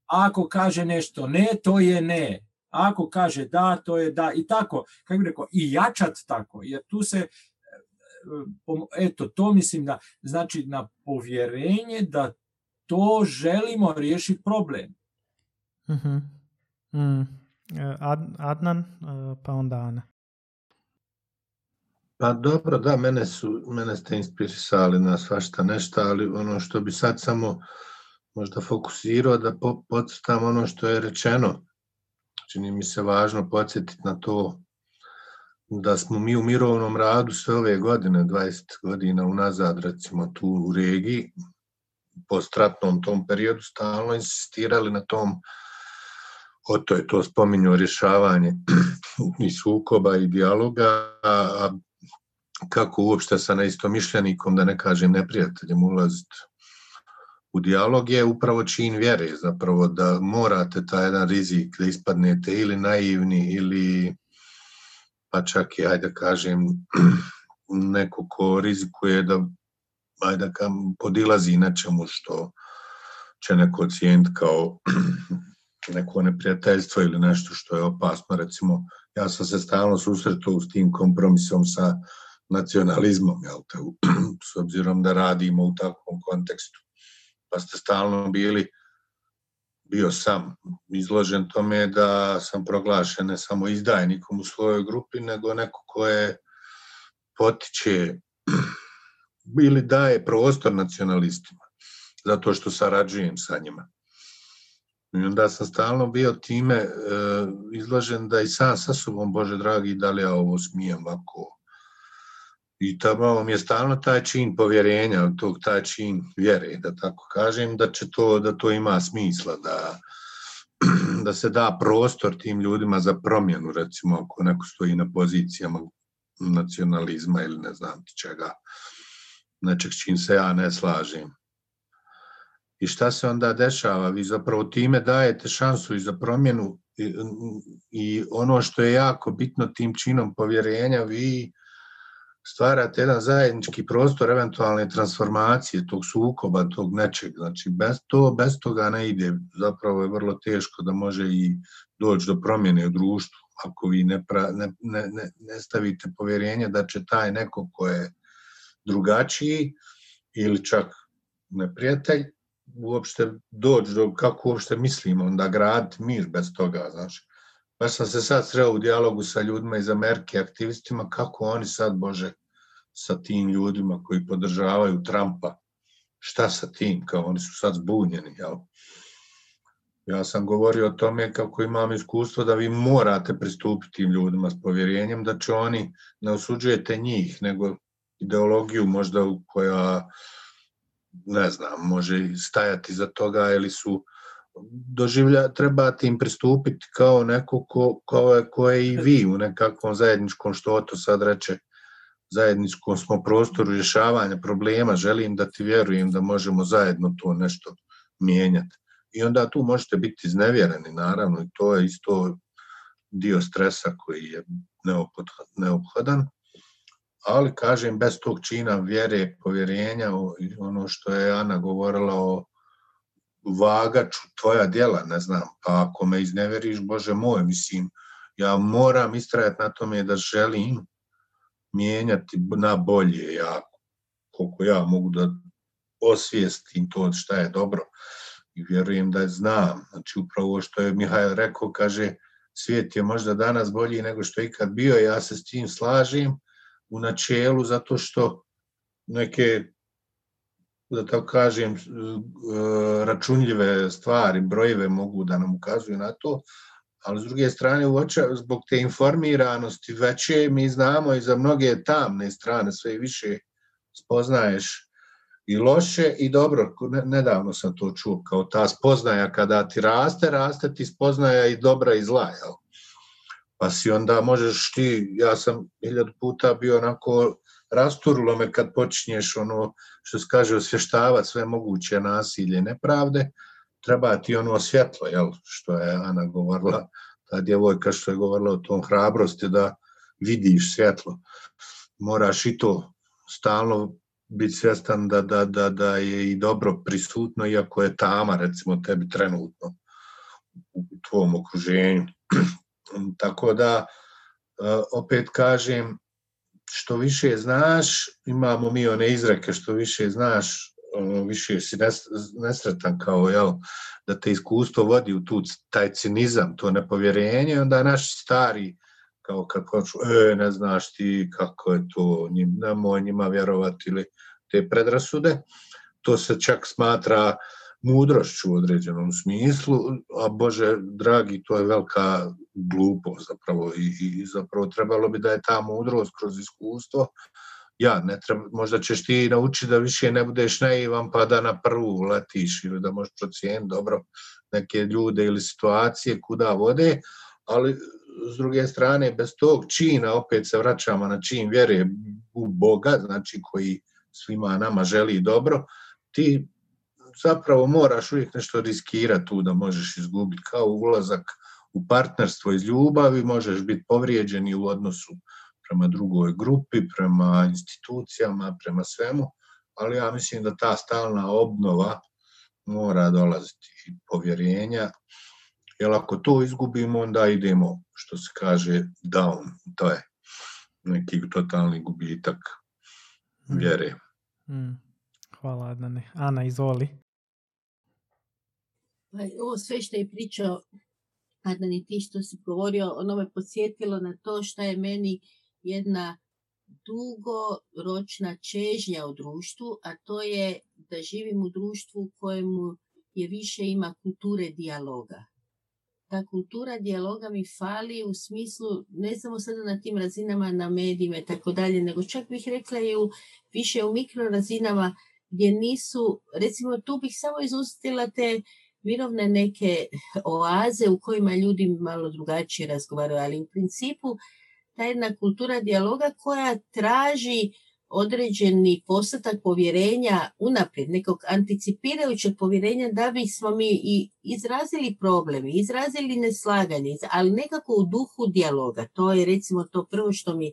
Ako kaže nešto ne, to je ne. Ako kaže da, to je da. I tako, kako bih rekao, i jačat tako, jer tu se, e, pom- eto, to mislim da, znači na povjerenje da to želimo riješiti problem. Mhm. Mm. E, Ad- Adnan, e, pa onda Ana. Pa dobro, da, mene, su, mene ste inspirisali na svašta nešto, ali ono što bi sad samo možda fokusirao da po, podcrtam ono što je rečeno. Čini mi se važno podsjetiti na to da smo mi u mirovnom radu sve ove godine, 20 godina unazad, recimo tu u regiji, postratnom tom periodu, stalno insistirali na tom, o to je to spominjao rješavanje i sukoba i dijaloga, a kako uopšte sa neistomišljenikom, da ne kažem neprijateljem, ulaziti u dijalog je upravo čin vjere, zapravo da morate taj jedan rizik da ispadnete ili naivni ili pa čak i, ajde kažem, neko ko rizikuje da ajde kam, podilazi nečemu što će neko ocijeniti kao neko neprijateljstvo ili nešto što je opasno. Recimo, ja sam se stalno susretao s tim kompromisom sa nacionalizmom, jel te, s obzirom da radimo u takvom kontekstu. Pa ste stalno bili, bio sam izložen tome da sam proglašen ne samo izdajnikom u svojoj grupi, nego neko ko je potiče ili daje prostor nacionalistima, zato što sarađujem sa njima. I onda sam stalno bio time e, izložen da i sam sa sobom, Bože dragi, da li ja ovo smijem ovako. I tamo mi je stalno taj čin povjerenja, tog, taj čin vjere, da tako kažem, da će to, da to ima smisla, da, da se da prostor tim ljudima za promjenu, recimo ako neko stoji na pozicijama nacionalizma ili ne znam ti čega, nečeg čim se ja ne slažem. I šta se onda dešava? Vi zapravo time dajete šansu i za promjenu i, i ono što je jako bitno tim činom povjerenja, vi stvarate jedan zajednički prostor eventualne transformacije tog sukoba, tog nečeg. Znači, bez, to, bez toga ne ide. Zapravo je vrlo teško da može i doći do promjene u društvu ako vi ne, pra, ne, ne, ne, stavite povjerenje da će taj neko ko je drugačiji ili čak neprijatelj uopšte doći do kako uopšte mislimo onda graditi mir bez toga, znaš. Baš sam se sad sreo u dijalogu sa ljudima iz Amerike, aktivistima, kako oni sad, Bože, sa tim ljudima koji podržavaju Trumpa, šta sa tim, kao oni su sad zbunjeni, jel? Ja sam govorio o tome kako imam iskustvo da vi morate pristupiti tim ljudima s povjerenjem, da će oni, ne osuđujete njih, nego ideologiju možda koja ne znam, može stajati za toga ili su doživlja, trebate im pristupiti kao neko ko, je, ko je i vi u nekakvom zajedničkom, što to sad reče, zajedničkom smo prostoru rješavanja problema, želim da ti vjerujem da možemo zajedno to nešto mijenjati. I onda tu možete biti iznevjereni, naravno, i to je isto dio stresa koji je neophodan ali kažem bez tog čina vjere, povjerenja, ono što je Ana govorila o vagaču tvoja djela, ne znam, pa ako me izneveriš, Bože moj, mislim, ja moram istrajati na tome da želim mijenjati na bolje, ja, koliko ja mogu da osvijestim to šta je dobro i vjerujem da znam. Znači upravo što je Mihajl rekao, kaže, svijet je možda danas bolji nego što je ikad bio, ja se s tim slažem, u načelu zato što neke da tako kažem, računljive stvari, brojeve mogu da nam ukazuju na to, ali s druge strane uoča, zbog te informiranosti veće mi znamo i za mnoge tamne strane sve više spoznaješ i loše i dobro, nedavno sam to čuo, kao ta spoznaja kada ti raste, raste ti spoznaja i dobra i zla, jel? Pa si onda možeš ti, ja sam hiljad puta bio onako, rasturilo me kad počinješ ono, što se kaže, osvještavati sve moguće nasilje, nepravde, treba ti ono svjetlo, jel, što je Ana govorila, ta djevojka što je govorila o tom hrabrosti da vidiš svjetlo. Moraš i to stalno biti svjestan da, da, da, da je i dobro prisutno, iako je tama, recimo, tebi trenutno u tvom okruženju. Tako da, e, opet kažem, što više znaš, imamo mi one izreke, što više znaš, ono, više si nesretan kao, jel, da te iskustvo vodi u tu, taj cinizam, to nepovjerenje, onda naš stari, kao poču, e, ne znaš ti kako je to, njim, nemoj njima vjerovati ili te predrasude, to se čak smatra mudrošću u određenom smislu, a Bože dragi, to je velika glupost zapravo i, i zapravo trebalo bi da je ta mudrost kroz iskustvo. Ja, ne treba, možda ćeš ti naučiti da više ne budeš naivan pa da na prvu letiš ili da možeš procijeniti dobro neke ljude ili situacije kuda vode, ali s druge strane, bez tog čina, opet se vraćamo na čin vjere u Boga, znači koji svima nama želi dobro, ti zapravo moraš uvijek nešto riskirati tu da možeš izgubiti, kao ulazak u partnerstvo iz ljubavi, možeš biti povrijeđen i u odnosu prema drugoj grupi, prema institucijama, prema svemu, ali ja mislim da ta stalna obnova mora dolaziti povjerenja, jer ako to izgubimo, onda idemo, što se kaže, down, to je neki totalni gubitak mm. vjere. Mm. Hvala Adnane. Ana, izvoli. Ovo sve što je pričao Adnan ti što si govorio, ono me podsjetilo na to što je meni jedna dugoročna čežnja u društvu, a to je da živim u društvu u kojemu je više ima kulture dijaloga. Ta kultura dijaloga mi fali u smislu, ne samo sada na tim razinama, na medijima i tako dalje, nego čak bih rekla i više u mikrorazinama gdje nisu, recimo tu bih samo izustila te mirovne neke oaze u kojima ljudi malo drugačije razgovaraju, ali u principu ta jedna kultura dijaloga koja traži određeni postotak povjerenja unaprijed, nekog anticipirajućeg povjerenja da bismo mi i izrazili probleme, izrazili neslaganje, ali nekako u duhu dijaloga. To je recimo to prvo što mi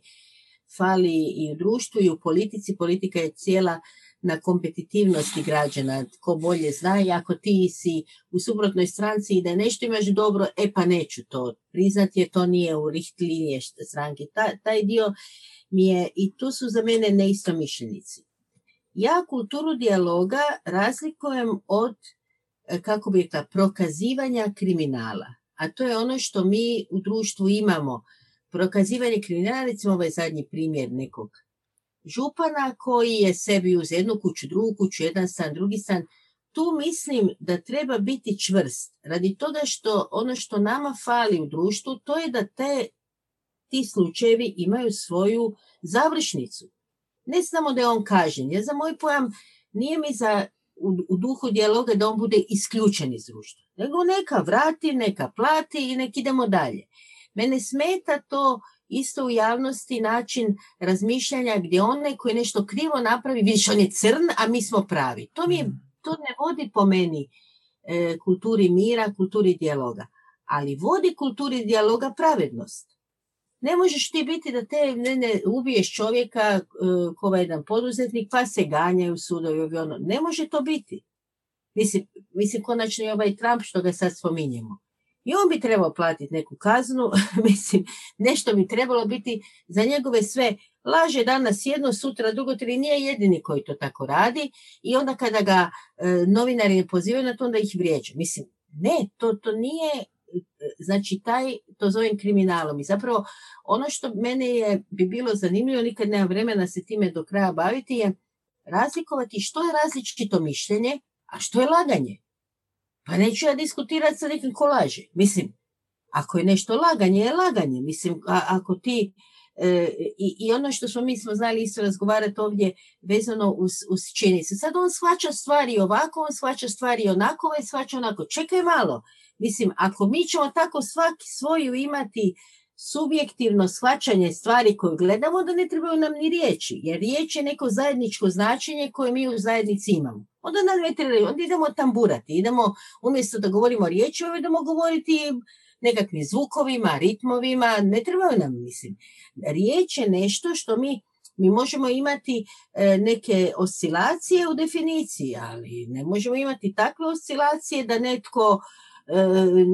fali i u društvu i u politici. Politika je cijela na kompetitivnosti građana, ko bolje zna i ako ti si u suprotnoj stranci i da nešto imaš dobro, e pa neću to priznati jer to nije u riht linije stranke. Ta, taj dio mi je, i tu su za mene neistomišljenici. Ja kulturu dijaloga razlikujem od, e, kako bi rekla, prokazivanja kriminala. A to je ono što mi u društvu imamo. Prokazivanje kriminala, recimo ovaj zadnji primjer nekog župana koji je sebi uz jednu kuću, drugu kuću, jedan stan, drugi stan. Tu mislim da treba biti čvrst. Radi toga što ono što nama fali u društvu, to je da te, ti slučajevi imaju svoju završnicu. Ne samo da je on kažen. Ja za moj pojam nije mi za u, u duhu dijaloga da on bude isključen iz društva. Nego neka vrati, neka plati i nek idemo dalje. Mene smeta to isto u javnosti način razmišljanja gdje onaj koji nešto krivo napravi, vidiš on je crn, a mi smo pravi. To, mi, mm. to ne vodi po meni e, kulturi mira, kulturi dijaloga. Ali vodi kulturi dijaloga pravednost. Ne možeš ti biti da te ne, ne ubiješ čovjeka e, kova jedan poduzetnik pa se ganjaju sudovi. Ono. Ne može to biti. Mislim, mislim konačno i ovaj Trump što ga sad spominjemo. I on bi trebao platiti neku kaznu, mislim, nešto bi trebalo biti za njegove sve. Laže danas jedno, sutra drugo, tri, nije jedini koji to tako radi i onda kada ga e, novinari ne pozivaju na to, onda ih vrijeđa. Mislim, ne, to, to nije znači taj, to zovem kriminalom. I zapravo ono što mene je bi bilo zanimljivo, nikad nema vremena se time do kraja baviti, je razlikovati što je različito mišljenje, a što je laganje. Pa neću ja diskutirati sa nekim kolaže. Mislim, ako je nešto laganje, je laganje. Mislim, a, ako ti... E, i, I ono što smo mi smo znali isto razgovarati ovdje vezano uz, uz činjenice. Sad on shvaća stvari ovako, on shvaća stvari onako, on shvaća onako. Čekaj malo. Mislim, ako mi ćemo tako svaki svoju imati subjektivno shvaćanje stvari koje gledamo, da ne trebaju nam ni riječi, jer riječ je neko zajedničko značenje koje mi u zajednici imamo. Onda nam ne treba, onda idemo tamburati, idemo, umjesto da govorimo riječima, idemo govoriti nekakvim zvukovima, ritmovima, ne trebaju nam, mislim. Riječ je nešto što mi mi možemo imati e, neke oscilacije u definiciji, ali ne možemo imati takve oscilacije da netko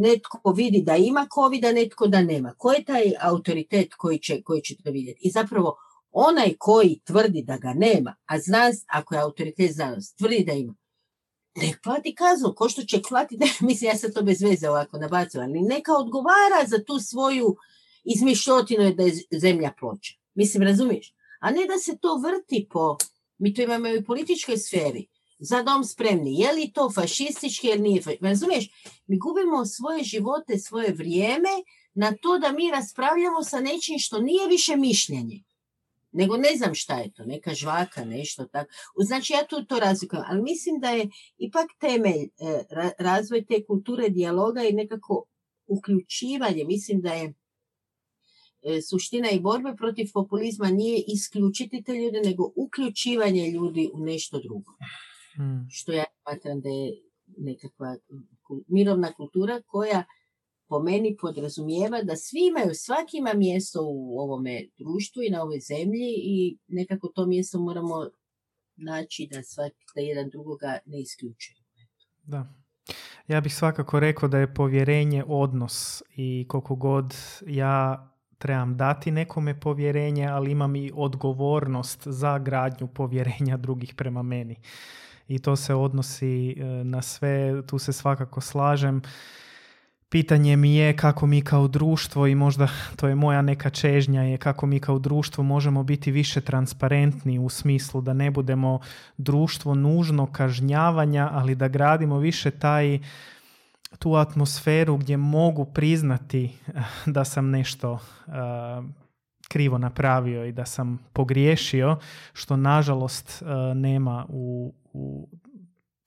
netko vidi da ima covid netko da nema. Ko je taj autoritet koji će, koji će to vidjeti? I zapravo onaj koji tvrdi da ga nema, a zna, ako je autoritet znanost, tvrdi da ima, nek plati kaznu, ko što će platiti, mislim ja sad to bez veze ovako nabacim, ali neka odgovara za tu svoju izmišljotinu da je zemlja ploča. Mislim, razumiješ? A ne da se to vrti po, mi to imamo i u političkoj sferi, za dom spremni. Je li to fašistički ili nije fašistički? Razumiješ? Mi gubimo svoje živote, svoje vrijeme na to da mi raspravljamo sa nečim što nije više mišljenje. Nego ne znam šta je to, neka žvaka, nešto tako. Znači ja tu to razlikujem, ali mislim da je ipak temelj e, razvoj te kulture dijaloga i nekako uključivanje. Mislim da je e, suština i borbe protiv populizma nije isključiti te ljude, nego uključivanje ljudi u nešto drugo. Hmm. Što ja smatram da je nekakva mirovna kultura koja po meni podrazumijeva da svi imaju, svaki ima mjesto u ovome društvu i na ovoj zemlji i nekako to mjesto moramo naći da, svaki, da jedan drugoga ne isključuje. Da. Ja bih svakako rekao da je povjerenje odnos i koliko god ja trebam dati nekome povjerenje, ali imam i odgovornost za gradnju povjerenja drugih prema meni i to se odnosi e, na sve, tu se svakako slažem. Pitanje mi je kako mi kao društvo i možda to je moja neka čežnja je kako mi kao društvo možemo biti više transparentni u smislu da ne budemo društvo nužno kažnjavanja, ali da gradimo više taj tu atmosferu gdje mogu priznati da sam nešto e, krivo napravio i da sam pogriješio, što nažalost e, nema u, u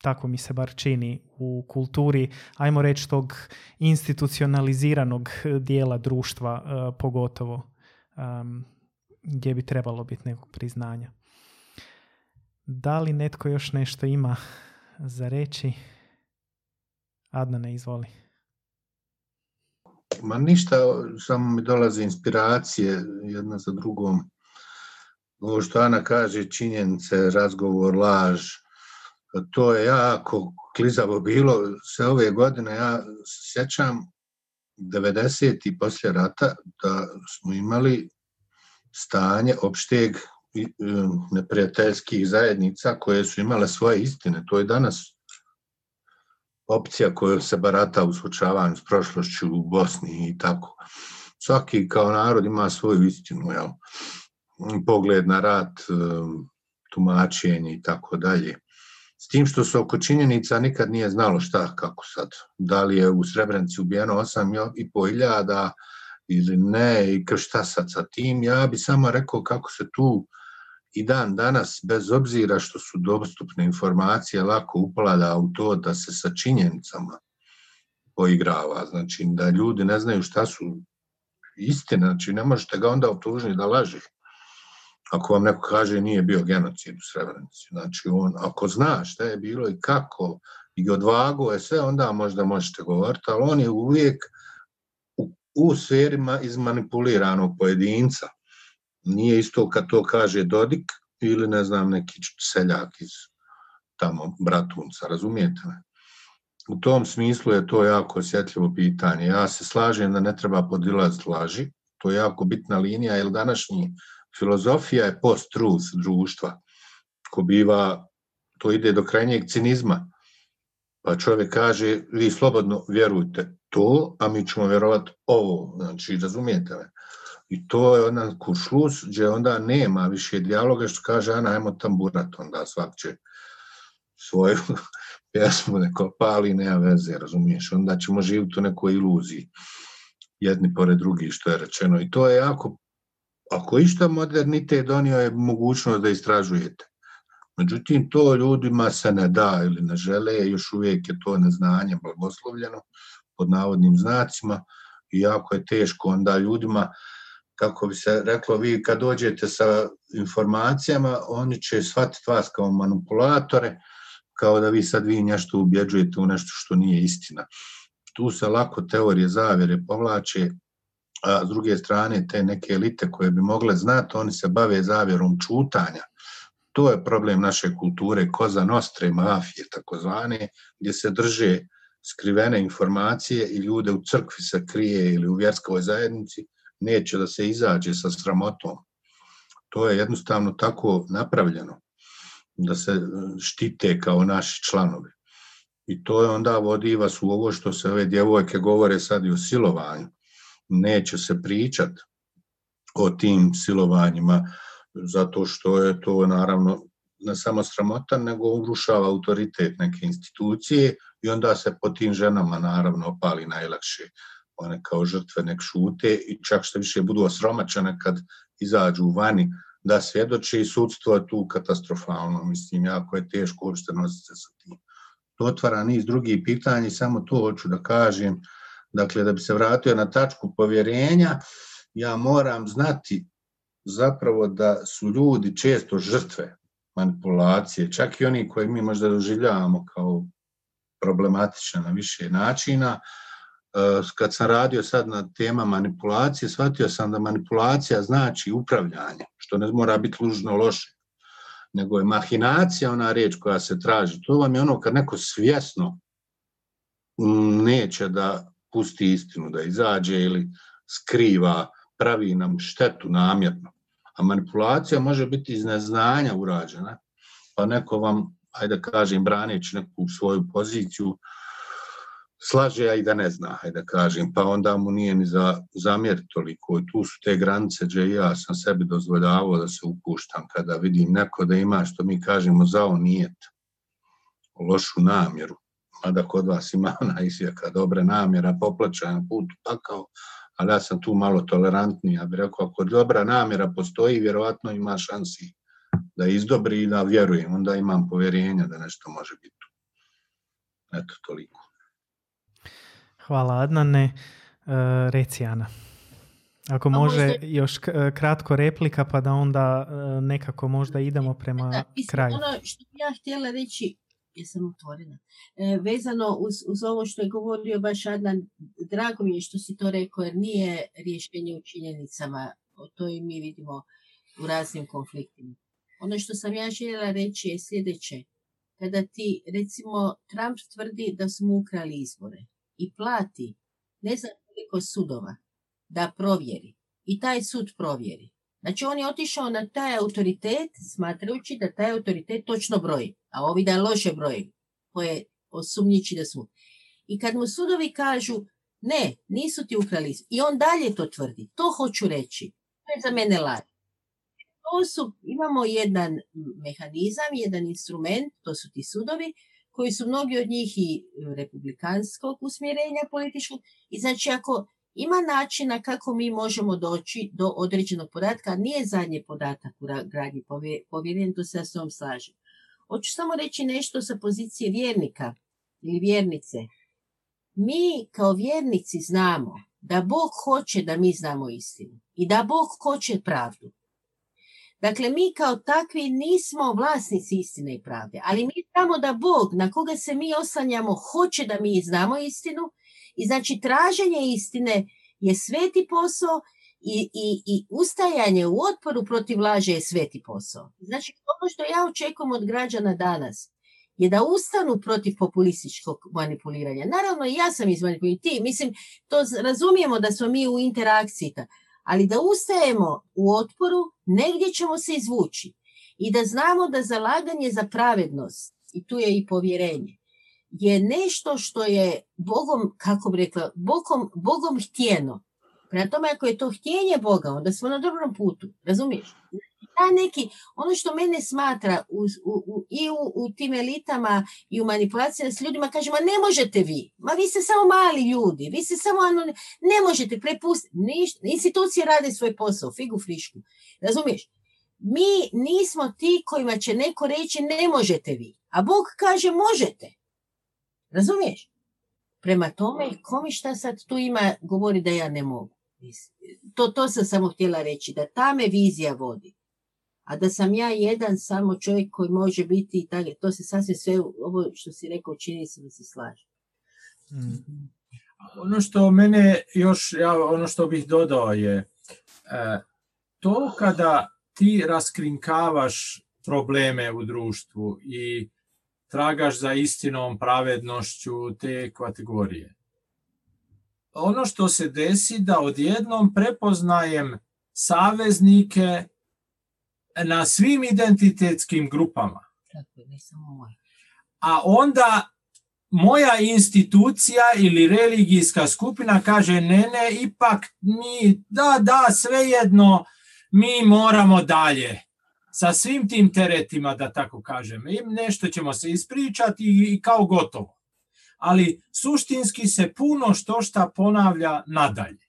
tako mi se bar čini u kulturi, ajmo reći tog institucionaliziranog dijela društva uh, pogotovo um, gdje bi trebalo biti nekog priznanja. Da li netko još nešto ima za reći? Adna ne izvoli. Ma ništa, samo mi dolaze inspiracije jedna za drugom. Ovo što Ana kaže, činjenice, razgovor, laž, to je jako klizavo bilo sve ove godine. Ja sjećam 90. i poslije rata da smo imali stanje opšteg neprijateljskih zajednica koje su imale svoje istine. To je danas opcija koja se barata u slučavanju s prošlošću u Bosni i tako. Svaki kao narod ima svoju istinu, pogled na rat, tumačenje i tako dalje. S tim što se oko činjenica nikad nije znalo šta, kako sad. Da li je u Srebrenici ubijeno 8,5 hiljada ili ne, i šta sad sa tim. Ja bi samo rekao kako se tu i dan danas, bez obzira što su dostupne informacije, lako uplada u to da se sa činjenicama poigrava. Znači, da ljudi ne znaju šta su istine, znači ne možete ga onda optužiti da laže ako vam neko kaže nije bio genocid u Srebrenici. Znači, on, ako zna šta je bilo i kako, i odvago je sve, onda možda možete govoriti, ali on je uvijek u, u sferima izmanipuliranog pojedinca. Nije isto kad to kaže Dodik ili ne znam neki seljak iz tamo Bratunca, razumijete me? U tom smislu je to jako osjetljivo pitanje. Ja se slažem da ne treba podilaziti laži, to je jako bitna linija, jer današnji filozofija je post-truth društva, ko biva, to ide do krajnjeg cinizma. Pa čovjek kaže, vi slobodno vjerujte to, a mi ćemo vjerovati ovo. Znači, razumijete me? I to je onaj kuršlus gdje onda nema više dijaloga što kaže, Ana, ajmo tamburat, onda svak će svoju pjesmu neko pali, nema veze, razumiješ? Onda ćemo živjeti u nekoj iluziji, jedni pored drugih, što je rečeno. I to je jako, ako išta modernitet donio je mogućnost da istražujete. Međutim, to ljudima se ne da ili ne žele, još uvijek je to neznanje blagoslovljeno, pod navodnim znacima, i jako je teško onda ljudima, kako bi se reklo, vi kad dođete sa informacijama, oni će shvatiti vas kao manipulatore, kao da vi sad vi nešto ubjeđujete u nešto što nije istina. Tu se lako teorije zavjere povlače, a s druge strane te neke elite koje bi mogle znati, oni se bave zavjerom čutanja. To je problem naše kulture, koza nostre, mafije, takozvane, gdje se drže skrivene informacije i ljude u crkvi se krije ili u vjerskoj zajednici, neće da se izađe sa sramotom. To je jednostavno tako napravljeno da se e, štite kao naši članovi. I to je onda vodi vas u ovo što se ove djevojke govore sad i o silovanju. Neće se pričat o tim silovanjima zato što je to naravno ne samo sramotan, nego urušava autoritet neke institucije i onda se po tim ženama naravno opali najlakše. One kao žrtve nek šute i čak što više budu osromačene kad izađu vani da svjedoče i sudstvo je tu katastrofalno. Mislim, jako je teško uopšte nositi se sa tim. To otvara niz drugih pitanja i samo to hoću da kažem. Dakle, da bi se vratio na tačku povjerenja, ja moram znati zapravo da su ljudi često žrtve manipulacije, čak i oni koji mi možda doživljavamo kao problematične na više načina. E, kad sam radio sad na tema manipulacije, shvatio sam da manipulacija znači upravljanje, što ne mora biti lužno loše, nego je mahinacija ona riječ koja se traži. To vam je ono kad neko svjesno neće da pusti istinu, da izađe ili skriva, pravi nam štetu namjerno. A manipulacija može biti iz neznanja urađena, pa neko vam, ajde kažem, braneći neku svoju poziciju, slaže, a i da ne zna, ajde kažem, pa onda mu nije ni za zamjer toliko. Tu su te granice gdje ja sam sebi dozvoljavao da se upuštam kada vidim neko da ima, što mi kažemo, zao nijet, lošu namjeru, mada kod vas ima ona izvijeka dobre namjera, poplaćajan put pakao, ali ja sam tu malo tolerantniji, ja bih rekao, ako dobra namjera postoji, vjerovatno ima šansi da izdobri i da vjerujem, onda imam povjerenja da nešto može biti tu. Eto, toliko. Hvala Adnane. E, reci Ana. Ako može još kratko replika pa da onda e, nekako možda idemo prema da, kraju. Ono što bi ja htjela reći, jesam otvorena, e, vezano uz, uz ovo što je govorio baš Adnan, drago mi je što si to rekao jer nije rješenje u činjenicama, to i mi vidimo u raznim konfliktima. Ono što sam ja željela reći je sljedeće. Kada ti, recimo, Trump tvrdi da smo ukrali izbore i plati ne znam koliko sudova da provjeri i taj sud provjeri. Znači on je otišao na taj autoritet smatrajući da taj autoritet točno broji, a ovi da loše broji, koje osumnjiči da su. I kad mu sudovi kažu ne, nisu ti ukrali i on dalje to tvrdi, to hoću reći. To je za mene laž. To su, imamo jedan mehanizam, jedan instrument, to su ti sudovi, koji su mnogi od njih i republikanskog usmjerenja političkog. I znači ako ima načina kako mi možemo doći do određenog podatka, nije zadnji podatak u gradnji povjerenja, to se ja s tom slažem. Hoću samo reći nešto sa pozicije vjernika ili vjernice. Mi kao vjernici znamo da Bog hoće da mi znamo istinu i da Bog hoće pravdu. Dakle, mi kao takvi nismo vlasnici istine i pravde, ali mi znamo da Bog na koga se mi oslanjamo hoće da mi znamo istinu i znači traženje istine je sveti posao i, i, i ustajanje u otporu protiv laže je sveti posao. Znači, ono što ja očekujem od građana danas je da ustanu protiv populističkog manipuliranja. Naravno, ja sam izmanipuliran, ti, mislim, to razumijemo da smo mi u interakciji, ali da ustajemo u otporu, negdje ćemo se izvući i da znamo da zalaganje za pravednost, i tu je i povjerenje, je nešto što je Bogom, kako bi rekla, Bogom, Bogom htjeno. Prema tome, ako je to htjenje Boga, onda smo na dobrom putu, razumiješ? Ta neki, ono što mene smatra u, u, i u, u, tim elitama i u manipulacijama s ljudima, kaže, ma ne možete vi, ma vi ste samo mali ljudi, vi ste samo, ano, ne možete prepustiti, institucije rade svoj posao, figu frišku, razumiješ? Mi nismo ti kojima će neko reći ne možete vi, a Bog kaže možete. Razumiješ? Prema tome, komi šta sad tu ima govori da ja ne mogu. To, to sam samo htjela reći, da ta me vizija vodi. A da sam ja jedan samo čovjek koji može biti i tako, to se sasvim sve, ovo što si rekao, čini se da se slaže. Mm. Ono što mene još, ja, ono što bih dodao je, e, to kada ti raskrinkavaš probleme u društvu i tragaš za istinom, pravednošću te kategorije. Ono što se desi da odjednom prepoznajem saveznike na svim identitetskim grupama. A onda moja institucija ili religijska skupina kaže ne, ne, ipak mi, da, da, svejedno, mi moramo dalje sa svim tim teretima, da tako kažem. I nešto ćemo se ispričati i kao gotovo. Ali suštinski se puno što šta ponavlja nadalje.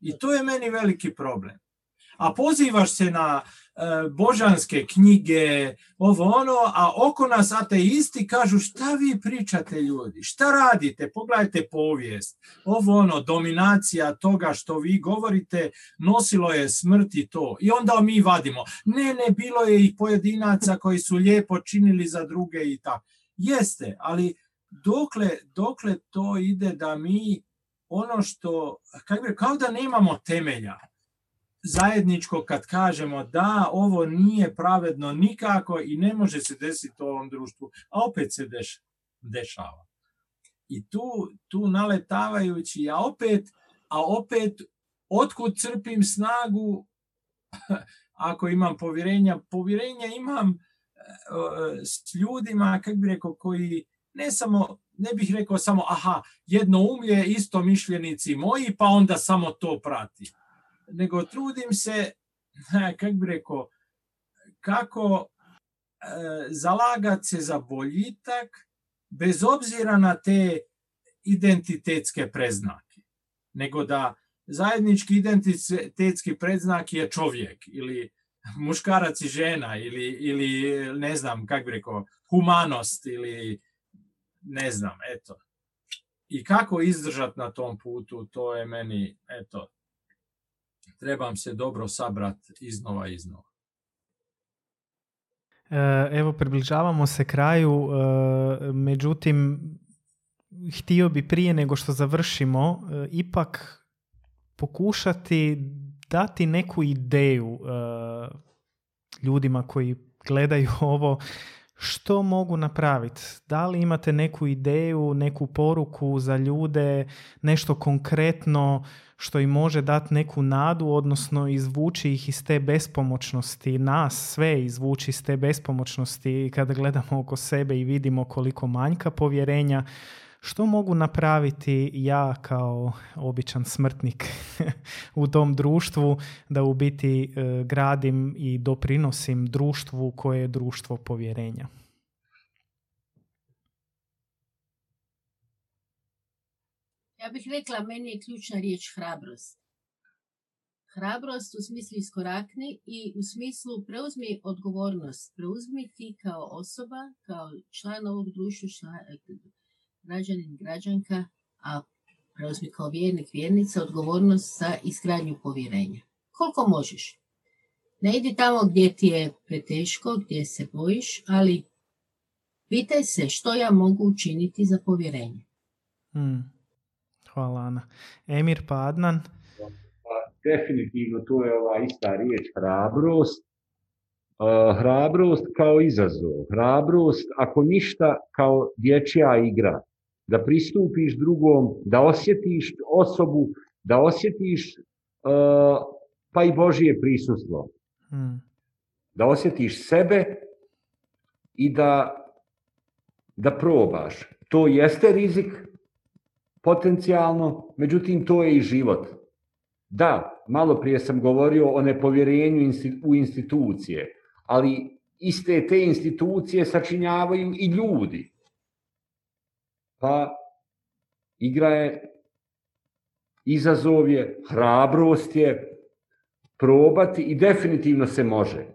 I to je meni veliki problem. A pozivaš se na božanske knjige, ovo ono, a oko nas ateisti kažu šta vi pričate ljudi, šta radite, pogledajte povijest, ovo ono, dominacija toga što vi govorite, nosilo je smrt i to. I onda mi vadimo, ne, ne, bilo je i pojedinaca koji su lijepo činili za druge i tako. Jeste, ali dokle, dokle to ide da mi ono što, kao da nemamo temelja, zajedničko kad kažemo da ovo nije pravedno nikako i ne može se desiti u ovom društvu, a opet se dešava. I tu, tu naletavajući, a opet, a opet otkud crpim snagu ako imam povjerenja? Povjerenja imam e, s ljudima, kako bi rekao, koji ne samo, ne bih rekao samo, aha, jedno umlje, isto mišljenici moji, pa onda samo to prati nego trudim se, kako bi rekao, kako e, zalagati se za boljitak bez obzira na te identitetske preznake. Nego da zajednički identitetski preznak je čovjek ili muškarac i žena ili, ili ne znam, kako bi rekao, humanost ili ne znam, eto. I kako izdržati na tom putu, to je meni, eto, trebam se dobro sabrati iznova iznova. E, evo, približavamo se kraju, e, međutim, htio bi prije nego što završimo, e, ipak pokušati dati neku ideju ljudima koji gledaju ovo što mogu napraviti? Da li imate neku ideju, neku poruku za ljude, nešto konkretno što im može dati neku nadu, odnosno izvući ih iz te bespomoćnosti, nas sve izvući iz te bespomoćnosti kada gledamo oko sebe i vidimo koliko manjka povjerenja, što mogu napraviti ja kao običan smrtnik u tom društvu da u biti e, gradim i doprinosim društvu koje je društvo povjerenja? Ja bih rekla, meni je ključna riječ hrabrost. Hrabrost u smislu iskorakni i u smislu preuzmi odgovornost. Preuzmi ti kao osoba, kao član ovog društva, građanin, građanka, a preuzmi kao vjernik, vjernica, odgovornost za izgradnju povjerenja. Koliko možeš. Ne idi tamo gdje ti je preteško, gdje se bojiš, ali pitaj se što ja mogu učiniti za povjerenje. Hmm. Hvala Ana. Emir pa Adnan? Pa, definitivno to je ova ista riječ hrabrost. Uh, hrabrost kao izazov. Hrabrost, ako ništa, kao dječja igra da pristupiš drugom, da osjetiš osobu, da osjetiš uh, pa i Božije prisustvo. Hmm. Da osjetiš sebe i da da probaš. To jeste rizik, potencijalno, međutim to je i život. Da, malo prije sam govorio o nepovjerenju u institucije, ali iste te institucije sačinjavaju i ljudi. Pa igra je, izazov je, hrabrost je, probati i definitivno se može.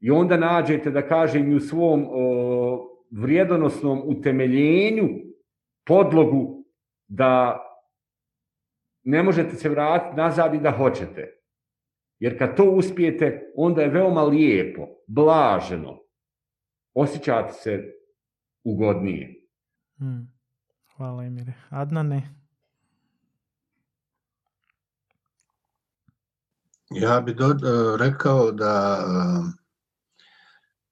I onda nađete, da kažem, i u svom vrijedonosnom utemeljenju podlogu da ne možete se vratiti nazad i da hoćete. Jer kad to uspijete, onda je veoma lijepo, blaženo. Osjećate se ugodnije. Hmm. Hvala Emire. Adnane? Ja bih rekao da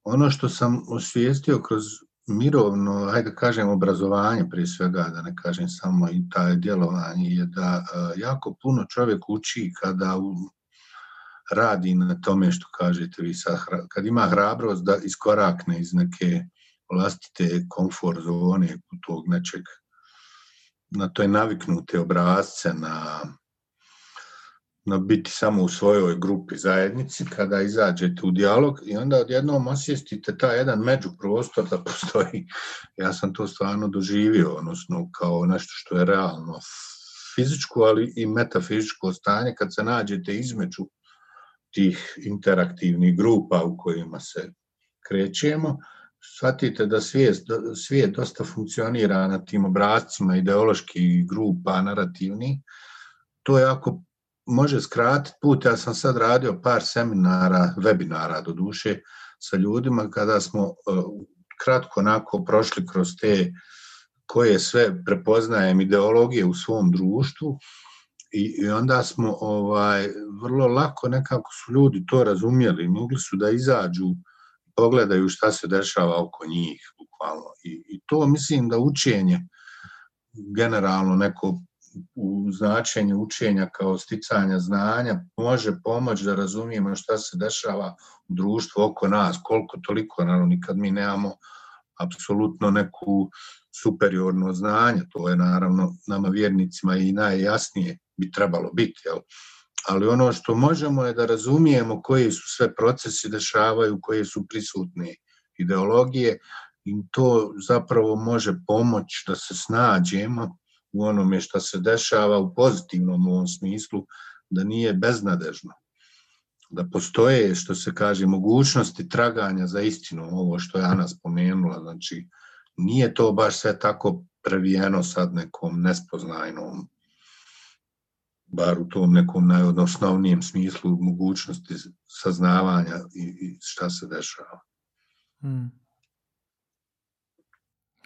ono što sam osvijestio kroz mirovno, hajde kažem, obrazovanje prije svega, da ne kažem samo i taj djelovanje, je da jako puno čovjek uči kada radi na tome što kažete vi sad, kad ima hrabrost da iskorakne iz neke vlastite komfort zone, tog nečeg, na toj naviknute obrazce, na na biti samo u svojoj grupi zajednici kada izađete u dijalog i onda odjednom osvijestite taj jedan međuprostor da postoji. Ja sam to stvarno doživio, odnosno kao nešto što je realno fizičko, ali i metafizičko stanje kad se nađete između tih interaktivnih grupa u kojima se krećemo, shvatite da svijet, svijet dosta funkcionira na tim obrazcima ideoloških grupa, narativnih, to jako može skratiti put. Ja sam sad radio par seminara, webinara do duše, sa ljudima kada smo e, kratko onako prošli kroz te koje sve prepoznajem ideologije u svom društvu i, onda smo ovaj vrlo lako nekako su ljudi to razumjeli, mogli su da izađu pogledaju šta se dešava oko njih bukvalno i, i to mislim da učenje generalno neko u značenju učenja kao sticanja znanja može pomoći da razumijemo šta se dešava u društvu oko nas, koliko toliko, naravno nikad mi nemamo apsolutno neku superiorno znanje, to je naravno nama vjernicima i najjasnije bi trebalo biti, jel? Ali ono što možemo je da razumijemo koji su sve procesi dešavaju, koje su prisutne ideologije i to zapravo može pomoći da se snađemo u onome što se dešava u pozitivnom ovom smislu, da nije beznadežno. Da postoje, što se kaže, mogućnosti traganja za istinu, ovo što je Ana spomenula, znači nije to baš sve tako previjeno sad nekom nespoznajnom, bar u tom nekom najodnosnovnijem smislu mogućnosti saznavanja i, i šta se dešava. Hmm.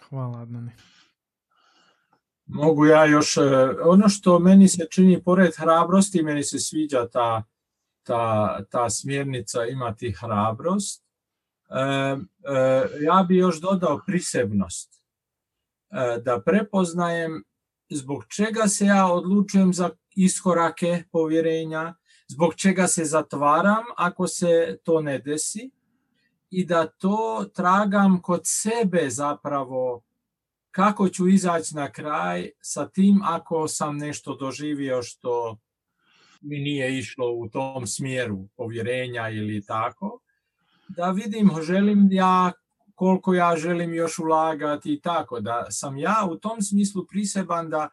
Hvala, Adnani. Mogu ja još, e, ono što meni se čini pored hrabrosti, meni se sviđa ta, ta, ta smjernica imati hrabrost. E, e, ja bi još dodao prisebnost. Da prepoznajem zbog čega se ja odlučujem za iskorake povjerenja, zbog čega se zatvaram ako se to ne desi? I da to tragam kod sebe zapravo. Kako ću izaći na kraj sa tim ako sam nešto doživio što mi nije išlo u tom smjeru povjerenja ili tako, da vidim želim ja koliko ja želim još ulagati i tako, da sam ja u tom smislu priseban da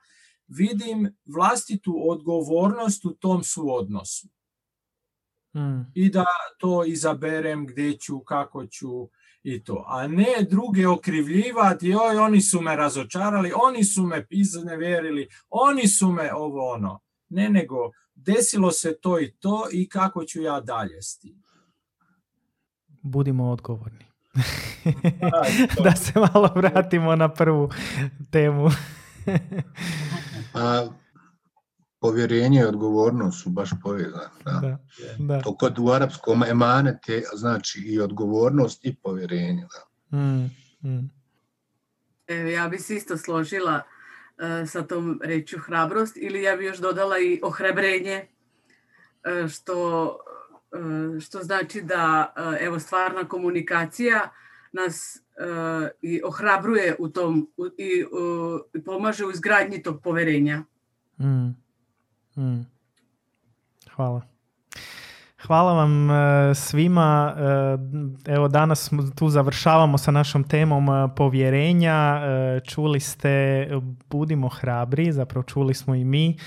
vidim vlastitu odgovornost u tom suodnosu. Hmm. I da to izaberem gdje ću, kako ću, i to. A ne druge okrivljivati, oj, oni su me razočarali, oni su me iznevjerili, oni su me ovo ono. Ne, nego desilo se to i to i kako ću ja dalje s tim. Budimo odgovorni. da se malo vratimo na prvu temu. pa, povjerenje i odgovornost su baš povezani. Da. Da, To kod u arapskom emanet je znači i odgovornost i povjerenje. Da. Mm, mm. ja bi se isto složila uh, sa tom reću hrabrost ili ja bi još dodala i ohrabrenje uh, što, uh, što znači da evo stvarna komunikacija nas i ohrabruje u tom i pomaže u izgradnji tog poverenja. Mm. Mm. Hvala. Hvala vam e, svima. E, evo danas tu završavamo sa našom temom e, povjerenja. Čuli ste budimo hrabri, zapravo čuli smo i mi.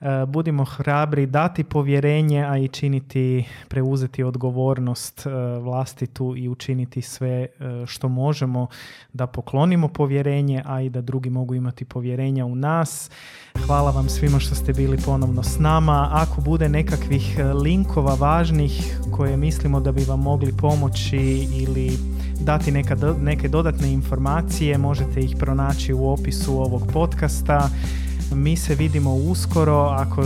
E, budimo hrabri dati povjerenje, a i činiti, preuzeti odgovornost e, vlastitu i učiniti sve e, što možemo da poklonimo povjerenje, a i da drugi mogu imati povjerenja u nas. Hvala vam svima što ste bili ponovno s nama. Ako bude nekakvih linkova važnih koje mislimo da bi vam mogli pomoći ili dati neka, neke dodatne informacije, možete ih pronaći u opisu ovog podcasta. Mi se vidimo uskoro, ako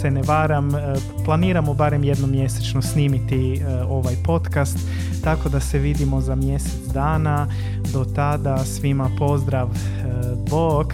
se ne varam, e, planiramo barem jednom mjesečno snimiti e, ovaj podcast, tako da se vidimo za mjesec dana. Do tada svima pozdrav, e, Bog!